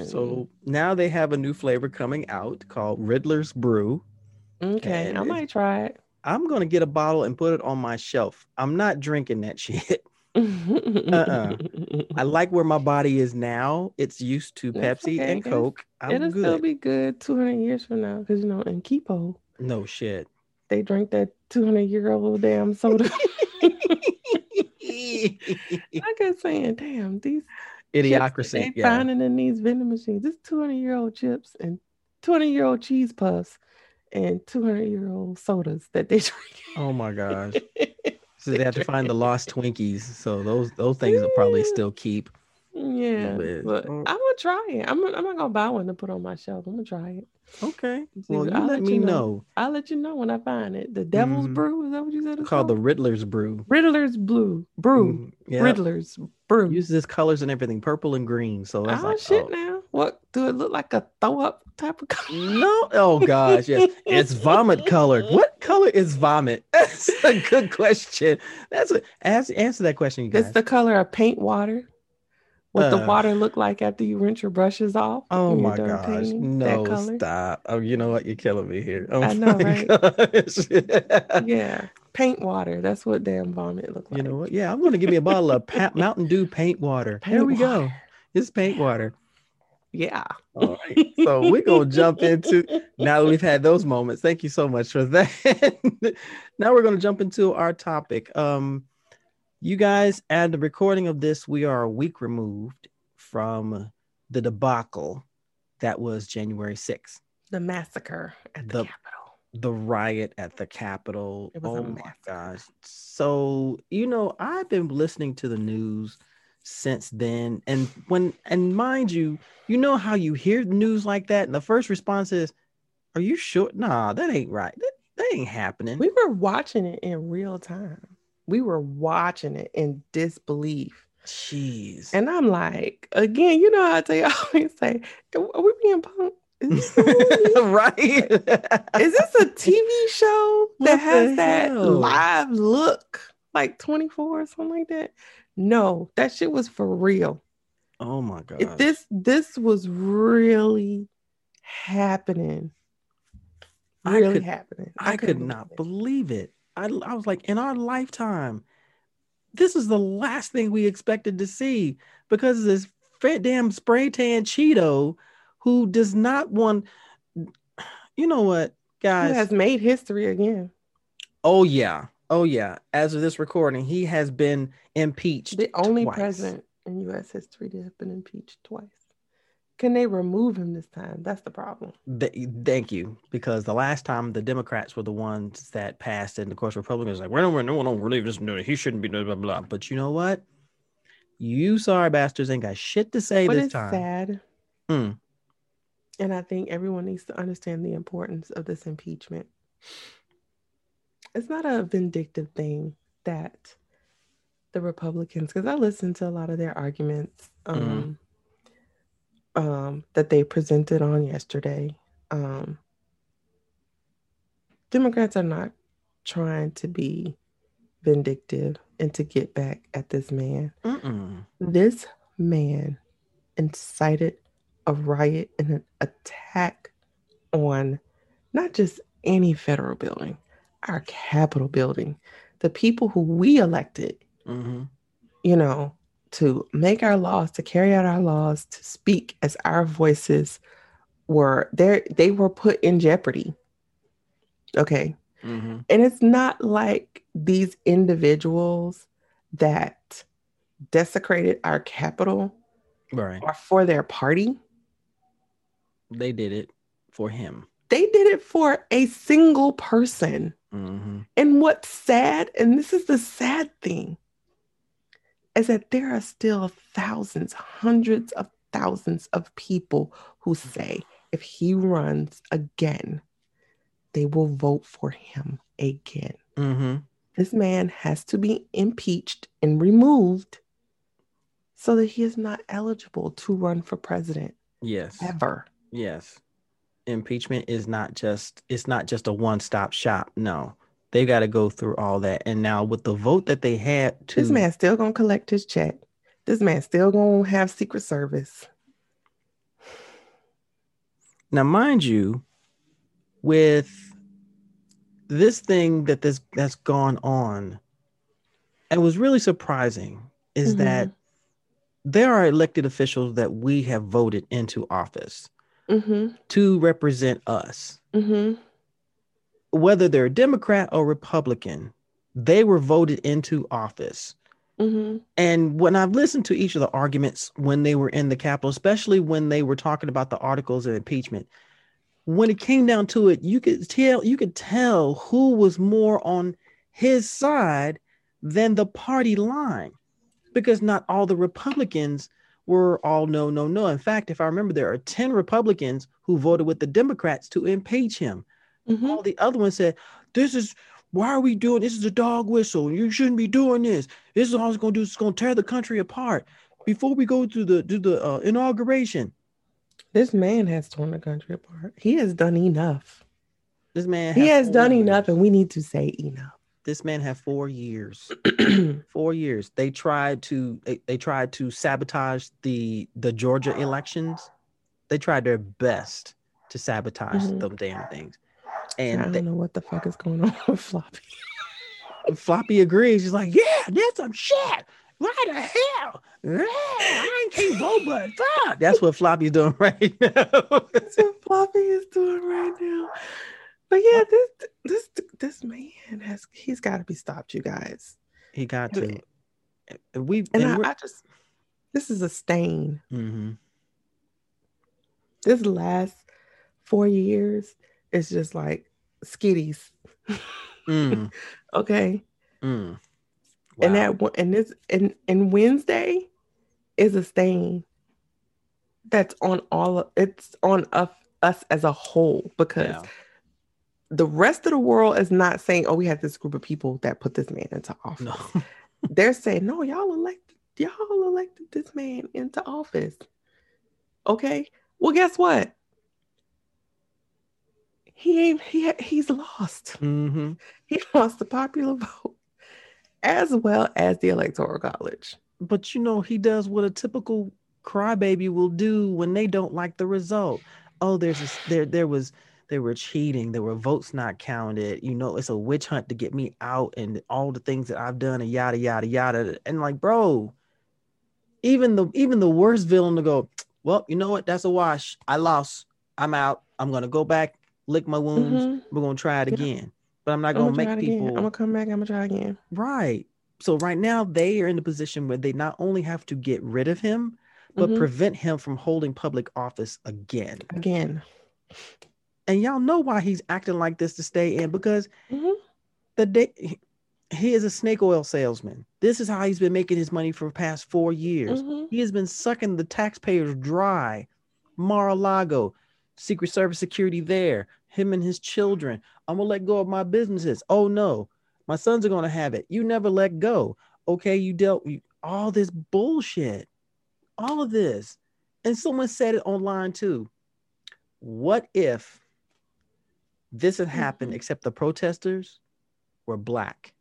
so now they have a new flavor coming out called Riddler's Brew. Okay, and I might try it. I'm gonna get a bottle and put it on my shelf. I'm not drinking that shit. Uh-uh. I like where my body is now. It's used to Pepsi okay. and Coke. I'm It'll good. still be good 200 years from now because you know in Kipo no shit. they drink that 200 year old damn soda. I kept saying, "Damn, these Idiocracy. they Yeah. finding in these vending machines. This 200 year old chips and 20 year old cheese puffs and 200 year old sodas that they drink. Oh my gosh. So they have to find the lost Twinkies. So those those things will probably still keep. Yeah, but Oh. I'm gonna try it. I'm, I'm not gonna buy one to put on my shelf. I'm gonna try it. Okay. Well, you I'll let let me you know. know. I'll let you know when I find it. The Devil's Mhm. Brew is that what you said? It's Called the Riddler's Brew. Riddler's Blue Brew. Mm, Yeah. Riddler's Brew. Uses colors and everything, purple and green. So that's oh like shit! oh. Now what? Do it look like a throw up type of color? No, oh gosh, yes, it's vomit colored. What color is vomit? That's a good question. That's a ask, answer that question, you guys. It's the color of paint water. What the Uh. water look like after you rinse your brushes off? Oh my gosh. painting? No, stop. Oh, you know what? You're killing me here. Oh I know, right? gosh. Yeah, paint water. That's what damn vomit look like. You know what? Yeah, I'm going to give me a bottle of pa- Mountain Dew paint water. Paint Here we go. water. It's paint water. Yeah. All right. So we're going to jump into now that we've had those moments. Thank you so much for that. now we're going to jump into our topic. Um, you guys, at the recording of this, we are a week removed from the debacle that was January 6th, the massacre at the, The- Capitol. the riot at the Capitol. It was a oh my gosh. So, you know, I've been listening to the news since then. And when, and mind you, you know how you hear news like that, and the first response is, Are you sure? Nah, that ain't right. That, that ain't happening. We were watching it in real time. We were watching it in disbelief. Jeez. And I'm like, again, you know how I always say, are we being punked? Is this, a movie? right? Is this a TV show What that has that live look like 24 or something like that? No, that shit was for real. oh my god. If this this was really happening, I really could- happening. I, could couldn't not believe believe it. I, I was like, in our lifetime, this is the last thing we expected to see because this fat damn spray tan Cheeto who does not want. You know what, it. Who guys? has made history again. oh yeah, oh yeah. As of this recording, he has been impeached. The only twice. president in U.S. history to have been impeached twice. Can they remove him this time? That's the problem. Th- thank you, because the last time the Democrats were the ones that passed, and of course Republicans were like, "Well, no, no, no, believe this. No, he shouldn't be blah blah blah." But you know what? You sorry bastards ain't got shit to say but this it's time. sad. Mm. And I think everyone needs to understand the importance of this impeachment. It's not a vindictive thing that the Republicans, because I listened to a lot of their arguments um, um, that they presented on yesterday. Um, Democrats are not trying to be vindictive and to get back at this man. Mm-mm. This man incited a riot and an attack on not just any federal building, our Capitol building, the people who we elected, Mm-hmm. you know, to make our laws, to carry out our laws, to speak as our voices were there, they were put in jeopardy. Okay. Mm-hmm. And it's not like these individuals that desecrated our Capitol Right. are for their party. They did it for him. They did it for a single person. Mm-hmm. And what's sad, and this is the sad thing, is that there are still thousands, hundreds of thousands of people who say if he runs again, they will vote for him again. Mm-hmm. This man has to be impeached and removed so that he is not eligible to run for president Yes. ever. Yes. Impeachment is not just it's not just a one-stop shop. No. They got to go through all that. And now with the vote that they had to This man's still gonna collect his check. This man's still gonna have Secret Service. Now, mind you, with this thing that this that's gone on, it was really surprising is Mhm. that there are elected officials that we have voted into office Mm-hmm. to represent us. Mm-hmm. Whether they're Democrat or Republican, they were voted into office. Mm-hmm. And when I've listened to each of the arguments when they were in the Capitol, especially when they were talking about the articles of impeachment, when it came down to it, you could tell you could tell who was more on his side than the party line, because not all the Republicans were all no, no, no. In fact, if I remember, there are ten Republicans who voted with the Democrats to impeach him Mm-hmm. all the other ones said, "This is why are we doing this? Is a dog whistle. You shouldn't be doing this. This is all it's going to do. It's going to tear the country apart." Before we go to the to the uh, inauguration, This man has torn the country apart. He has done enough. this man He has done enough, and we need to say enough. This man had four years. Four years. They tried to they, they tried to sabotage the the Georgia elections. They tried their best to sabotage Mhm. them damn things. And I don't they, know what the fuck is going on with Floppy. Floppy agrees. He's like, yeah, that's some shit. Why the hell? Yeah, I ain't vote, but fuck. That's what Floppy's doing right now. That's what Floppy is doing right now. But yeah, this this this man has he's got to be stopped, you guys. he got to. We And, and I, I just this is a stain. Mhm. This last four years is just like skitties. Mm, Okay. mm. And that and this and and Wednesday is a stain that's on all of it's on us us as a whole because Yeah. The rest of the world is not saying, oh, we have this group of people that put this man into office. No. They're saying, no, y'all elected, y'all elected this man into office. Okay. Well, guess what? He ain't he he's lost. hmm He lost the popular vote as well as the electoral college. But you know, he does what a typical crybaby will do when they don't like the result. Oh, there's a, there there was they were cheating, there were votes not counted. You know, it's a witch hunt to get me out and all the things that I've done and yada yada yada. And like, bro, even the even the worst villain to go, well, you know what? That's a wash. I lost. I'm out. I'm gonna go back, lick my wounds. Mhm. We're gonna try it Yeah. again. But I'm not I'm gonna gonna make it again. people I'm gonna come back. I'm gonna try again. right. So right now they are in the position where they not only have to get rid of him, but Mhm. prevent him from holding public office again. Again. And y'all know why he's acting like this to stay in because Mhm. the day he- is a snake oil salesman. This is how he's been making his money for the past four years. Mhm. He has been sucking the taxpayers dry. Mar-a-Lago, Secret Service security there, him and his children. I'm gonna let go of my businesses. Oh no, my sons are gonna have it. You never let go. Okay, you dealt you, all this bullshit, all of this. And someone said it online too. What if this had happened, Mhm. except the protesters were black?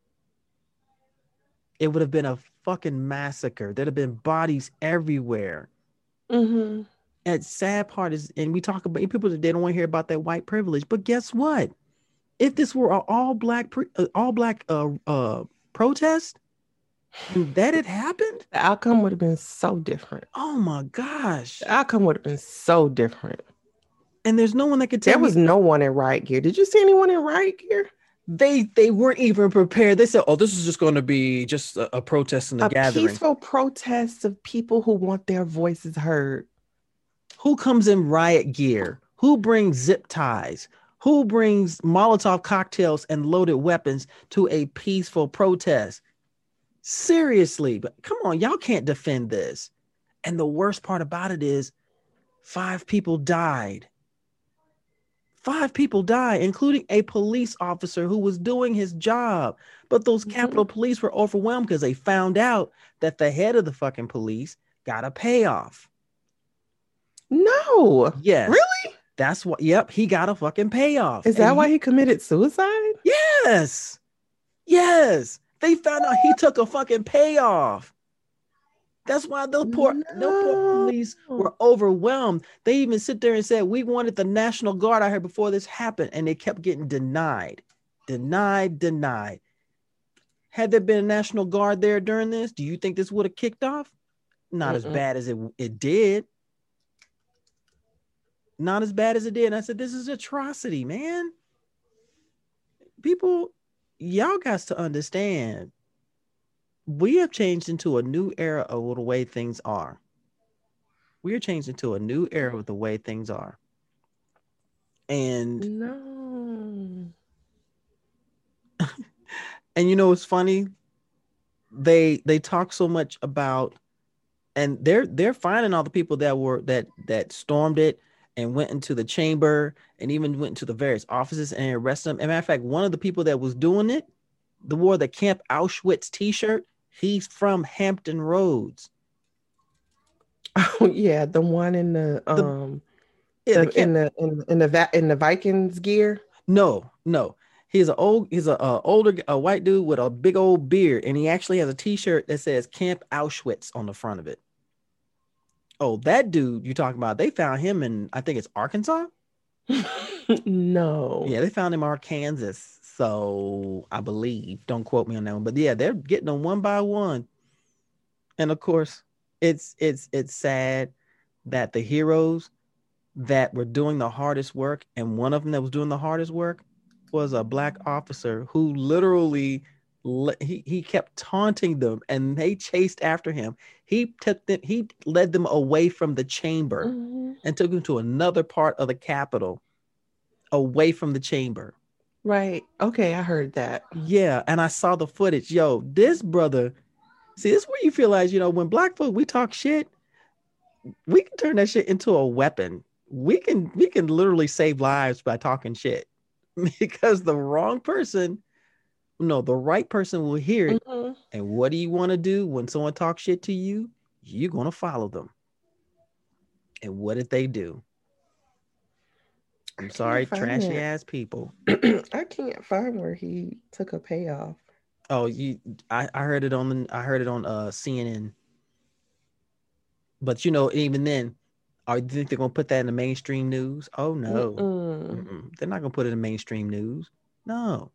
It would have been a fucking massacre. There'd have been bodies everywhere. Mhm. And sad part is, and we talk about people that they don't want to hear about that white privilege. But guess what? If this were an all black, pre, uh, all black uh, uh, protest, and that had happened. The outcome would have been so different. Oh my gosh! The outcome would have been so different. And there's no one that could tell There was me no one in riot gear. Did you see anyone in riot gear? they they weren't even prepared. They said, "Oh, this is just going to be just a, a protest and a, A gathering." peaceful protest of people who want their voices heard. Who comes in riot gear? Who brings zip ties? Who brings Molotov cocktails and loaded weapons to a peaceful protest? Seriously, but come on, y'all can't defend this. And the worst part about it is five people died. Five people die, including a police officer who was doing his job. But those Mhm. Capitol Police were overwhelmed because they found out that the head of the fucking police got a payoff. No. Yes. Really? That's what. Yep, he got a fucking payoff. Is that And why he committed suicide? Yes, yes. They found out he took a fucking payoff. That's why those poor, no. poor police were overwhelmed. They even sit there and said, "We wanted the National Guard out here before this happened," and they kept getting denied, denied, denied. Had there been a National Guard there during this, do you think this would have kicked off? Not as Mm-mm. bad as it it did. Not as bad as it did. And I said, "This is atrocity, man." People, y'all got to understand. We have changed into a new era of the way things are. We are changed into a new era of the way things are. And No. and you know it's funny they they talk so much about and they're they're finding all the people that were that that stormed it and went into the chamber and even went into the various offices and arrested them. As a matter of fact, one of the people that was doing it, the wore the Camp Auschwitz T-shirt. He's from Hampton Roads. Oh yeah, the one in the um Yeah, the the- Camp- in the in, in the va- in the Vikings gear. No, no. He's an old, he's a, uh older, a white dude with a big old beard, and he actually has a T-shirt that says Camp Auschwitz on the front of it. Oh, that dude you talking about? They found him in, I think it's Arkansas. no. Yeah, they found him in Arkansas. So I believe. Don't quote me on that one, but yeah, they're getting them one by one. And of course, it's it's it's sad that the heroes that were doing the hardest work, and one of them that was doing the hardest work was a black officer who literally he, he kept taunting them and they chased after him. He took them, he led them away from the chamber Mhm. and took them to another part of the Capitol away from the chamber. Right. Okay, I heard that. Yeah, and I saw the footage. Yo, this brother, see, this is where you feel like, you know, when black folk we talk shit, we can turn that shit into a weapon. We can we can literally save lives by talking shit. Because the wrong person, no, the right person will hear it. Mhm. And what do you want to do when someone talks shit to you? You're gonna follow them. And what did they do? I'm sorry, trashy it. ass people. I can't find where he took a payoff. Oh, you I, I heard it on the I heard it on uh CNN. But you know, even then, are you think they're gonna put that in the mainstream news? Oh no. Mm-mm. Mm-mm. They're not gonna put it in mainstream news. No.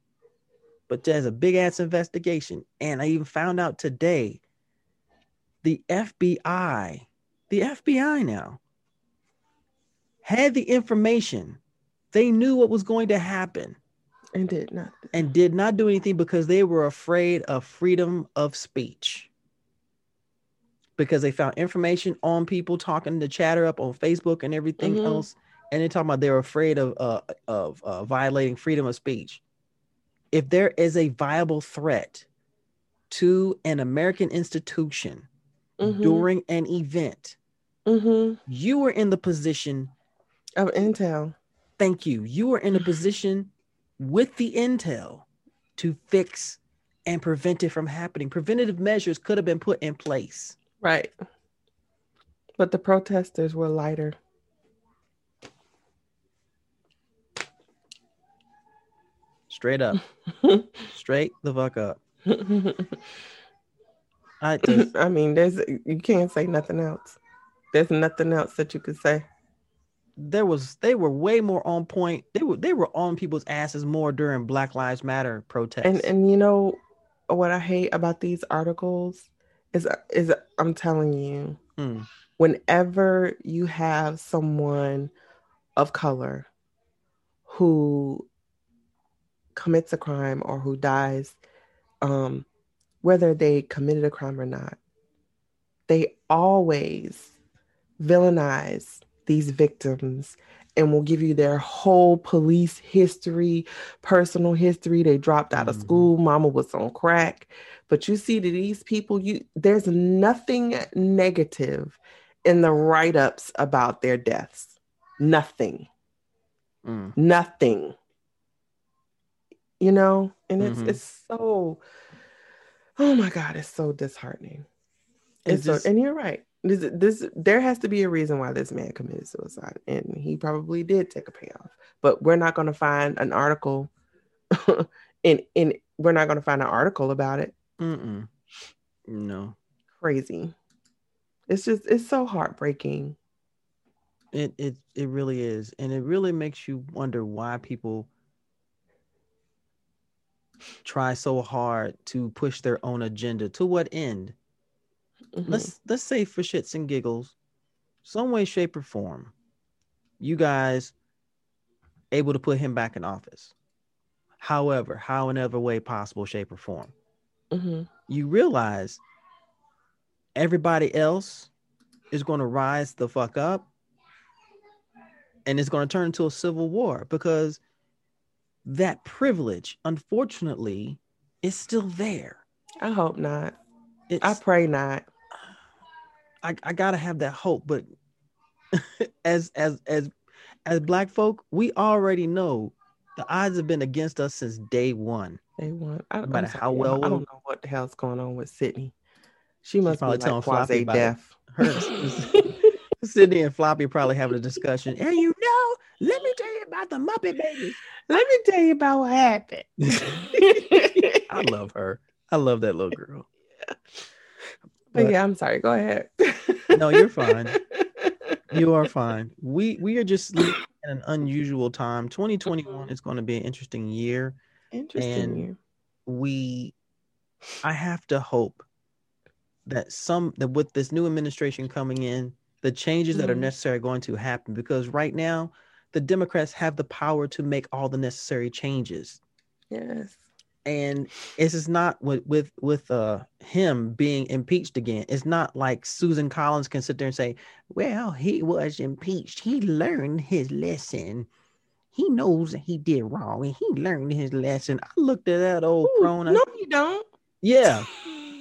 But there's a big ass investigation. And I even found out today the FBI, the FBI now had the information. They knew what was going to happen And did not. and did not do anything because they were afraid of freedom of speech. Because they found information on people talking to chatter up on Facebook and everything Mhm. else, and they're talking about they're afraid of uh, of uh, violating freedom of speech. If there is a viable threat to an American institution Mhm. during an event, Mhm. you were in the position. Of intel. Thank you. You are in a position with the intel to fix and prevent it from happening. Preventative measures could have been put in place. Right. But the protesters were lighter. Straight up. Straight the fuck up. I just I mean, there's you can't say nothing else. There's nothing else that you could say. There was they were way more on point. They were they were on people's asses more during Black Lives Matter protests. And and you know what I hate about these articles is is I'm telling you, Mm. whenever you have someone of color who commits a crime or who dies, um, whether they committed a crime or not, they always villainize these victims and will give you their whole police history, personal history. They dropped out of Mhm. school, mama was on crack. But you see that these people, you there's nothing negative in the write-ups about their deaths. Nothing. Mm. Nothing. You know, and it's Mhm. it's so oh my god, it's so disheartening. It's It's so, just- and you're right. This, this there has to be a reason why this man committed suicide, and he probably did take a payoff. But we're not going to find an article, in in we're not going to find an article about it. Mm-mm. No. Crazy. It's just it's so heartbreaking. It it it really is, and it really makes you wonder why people try so hard to push their own agenda. To what end? Mhm. Let's let's say for shits and giggles, some way, shape, or form, you guys able to put him back in office. However, how in every way possible, shape, or form, Mhm. you realize everybody else is going to rise the fuck up and it's going to turn into a civil war because that privilege unfortunately is still there I hope not. It's, I pray not. I, I gotta have that hope but as as as as black folk we already know the odds have been against us since day one They want. I, No matter sorry, how well I don't know what the hell's going on with Sydney. She must be probably like telling Floppy quasi about deaf. Her- Sydney and Floppy probably having a discussion. And you know, let me tell you about the Muppet Babies. Let me tell you about what happened. I love her. I love that little girl. But yeah, I'm sorry. Go ahead. No, you're fine. you are fine. We we are just living in an unusual time. 2021 is going to be an interesting year. Interesting. You. We I have to hope that some that with this new administration coming in, the changes that are Mhm. necessary are going to happen because right now the Democrats have the power to make all the necessary changes. Yes. And this is not with with with uh him being impeached again. It's not like susan collins can sit there and say well he was impeached. He learned his lesson. He knows that he did wrong and he learned his lesson. I looked at that old Ooh, crone. I- no, you don't. yeah.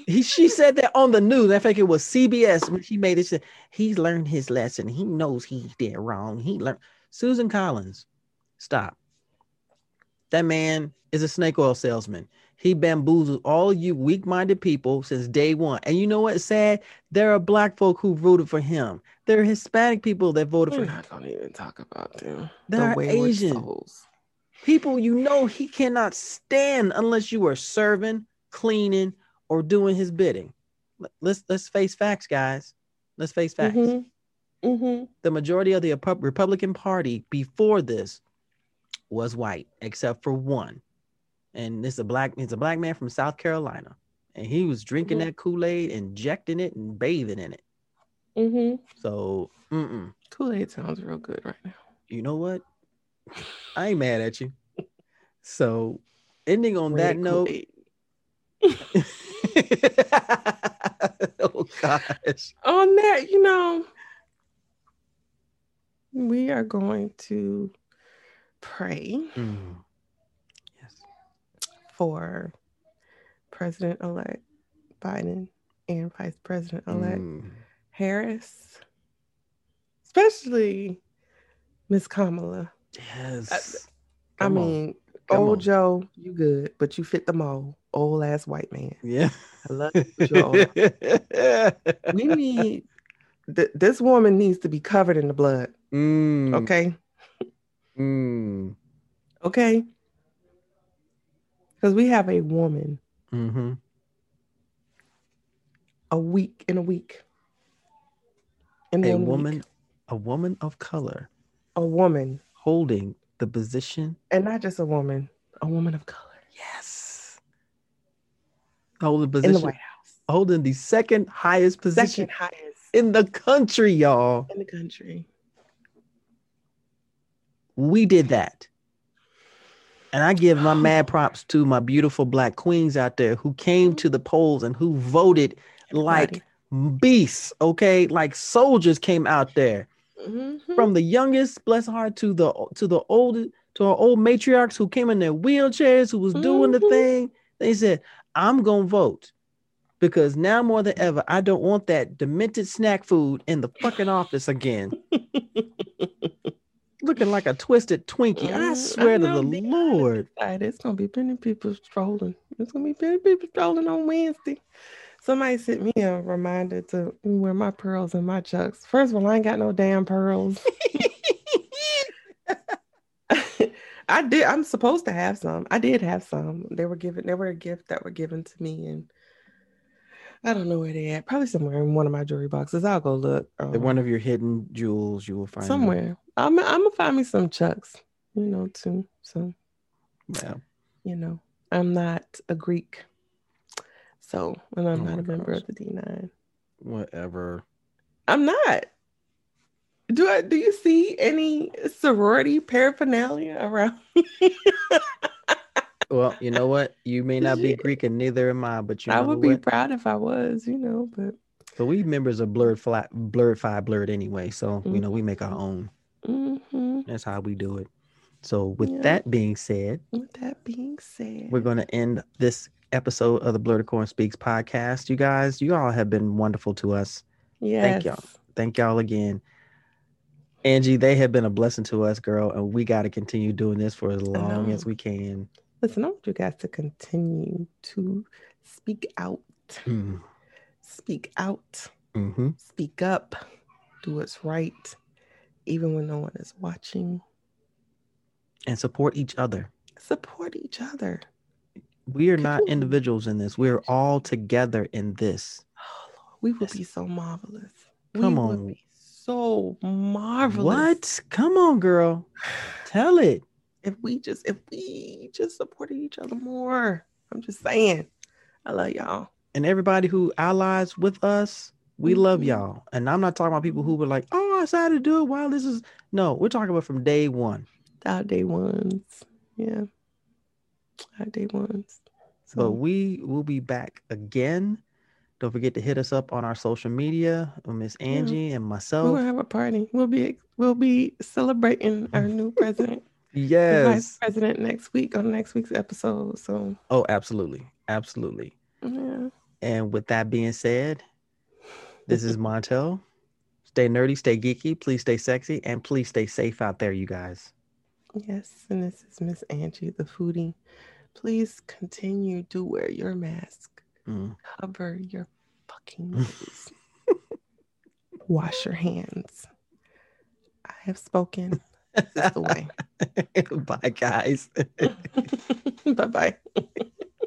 He she said that on the news. I think it was cbs when she made it. She said, he's learned his lesson. He knows he did wrong. He learned. Susan collins stop that man is a snake oil salesman. He bamboozled all you weak-minded people since day one. And you know what's sad? There are black folk who voted for him. There are Hispanic people that voted We're for him. not gonna even talk about them. There are Asian. souls. People you know he cannot stand unless you are serving, cleaning, or doing his bidding. Let- Let's let's face facts, guys. Let's face facts. Mhm. Mm-hmm. The majority of the Republican Party before this was white, except for one, and this is a black. It's a black man from South Carolina, and he was drinking Mhm. that Kool Aid, injecting it, and bathing in it. Mm-hmm. So, mm-mm. Kool Aid sounds real good right now. you know what? I ain't mad at you. So, ending on that Red note. Kool-Aid. oh gosh. On that, you know, we are going to pray Mm. Yes. for President elect Biden and Vice President elect Mm. Harris, especially Miss Kamala. Yes. I on. mean, Come old on. Joe, you good, but you fit the mold. Old ass white man. Yeah. I love you, we need th- this woman needs to be covered in the blood. Mm. Okay, Mm. okay, because we have a woman Mm-hmm. a week in a week. In A one week. woman, a woman of color a woman, holding the position. and not just a woman, a woman of color Yes. Holding in the. White House, holding the second highest position second highest in the country, y'all. in the country. We did that. And I give my mad props to my beautiful black queens out there who came to the polls and who voted like beasts, okay? Like soldiers came out there. Mhm. From the youngest, bless her heart, to the to the old to our old matriarchs who came in their wheelchairs, who was doing the Mhm. thing. They said, I'm gonna vote. Because now more than ever, I don't want that demented snack food in the fucking office again. Looking like a twisted Twinkie. I Mm, swear to the Lord. excited. It's gonna be plenty of people strolling. It's gonna be plenty of people strolling on Wednesday. Somebody sent me a reminder to wear my pearls and my chucks. First of all, I ain't got no damn pearls. I did. I'm supposed to have some. I did have some. They were given. They were a gift that were given to me, and I don't know where they at. Probably somewhere in one of my jewelry boxes. I'll go look. Um, one of your hidden jewels you will find them. I'm. I'm gonna find me some chucks. You know, too. So Yeah. you know, I'm not a Greek, so and I'm Oh not a member of the D9. Whatever. I'm not. Do I? Do you see any sorority paraphernalia around? Well, you know what? You may not be Greek and neither am I, but you know I would be what? proud if I was, you know, but So we members of Blerd Flat Blerd Five Blerd anyway. So you Mm. know we make our own. Mhm. That's how we do it. So with Yeah. that being said, with that being said, we're gonna end this episode of the Blerdicorn Speaks podcast. You guys, you all have been wonderful to us. yes. thank y'all. Thank y'all again. Angee, they have been a blessing to us, girl, and we got to continue doing this for as long as we can. Listen, I want you guys to continue to speak out, Mm, speak out, hmm speak up, do what's right, even when no one is watching. And support each other. Support each other. We are not Continue. individuals in this. We're all together in this. Oh, Lord, we would be so marvelous. Come we on. So marvelous. What? Come on, girl. Tell it. If we just if we just supported each other more. I'm just saying. I love y'all. And everybody who allies with us, we love Mhm. y'all. And I'm not talking about people who were like, oh, I decided to do it while this is. No, we're talking about from day one. Our day ones. Yeah. Our day ones. But So we will be back again. Don't forget to hit us up on our social media, uh, Miss Angee and we're myself. gonna have a party. We'll be we'll be celebrating our new president, and vice Yes. president next week on next week's episode. So Oh, absolutely. Absolutely. yeah. And with that being said, this is Montel. Stay nerdy, stay geeky, please stay sexy, and please stay safe out there, you guys. Yes, and this is Miss Angee, the foodie. Please continue to wear your mask. Mm. Cover your fucking nose. Wash your hands. I have spoken. This is the way. Bye, guys. bye bye.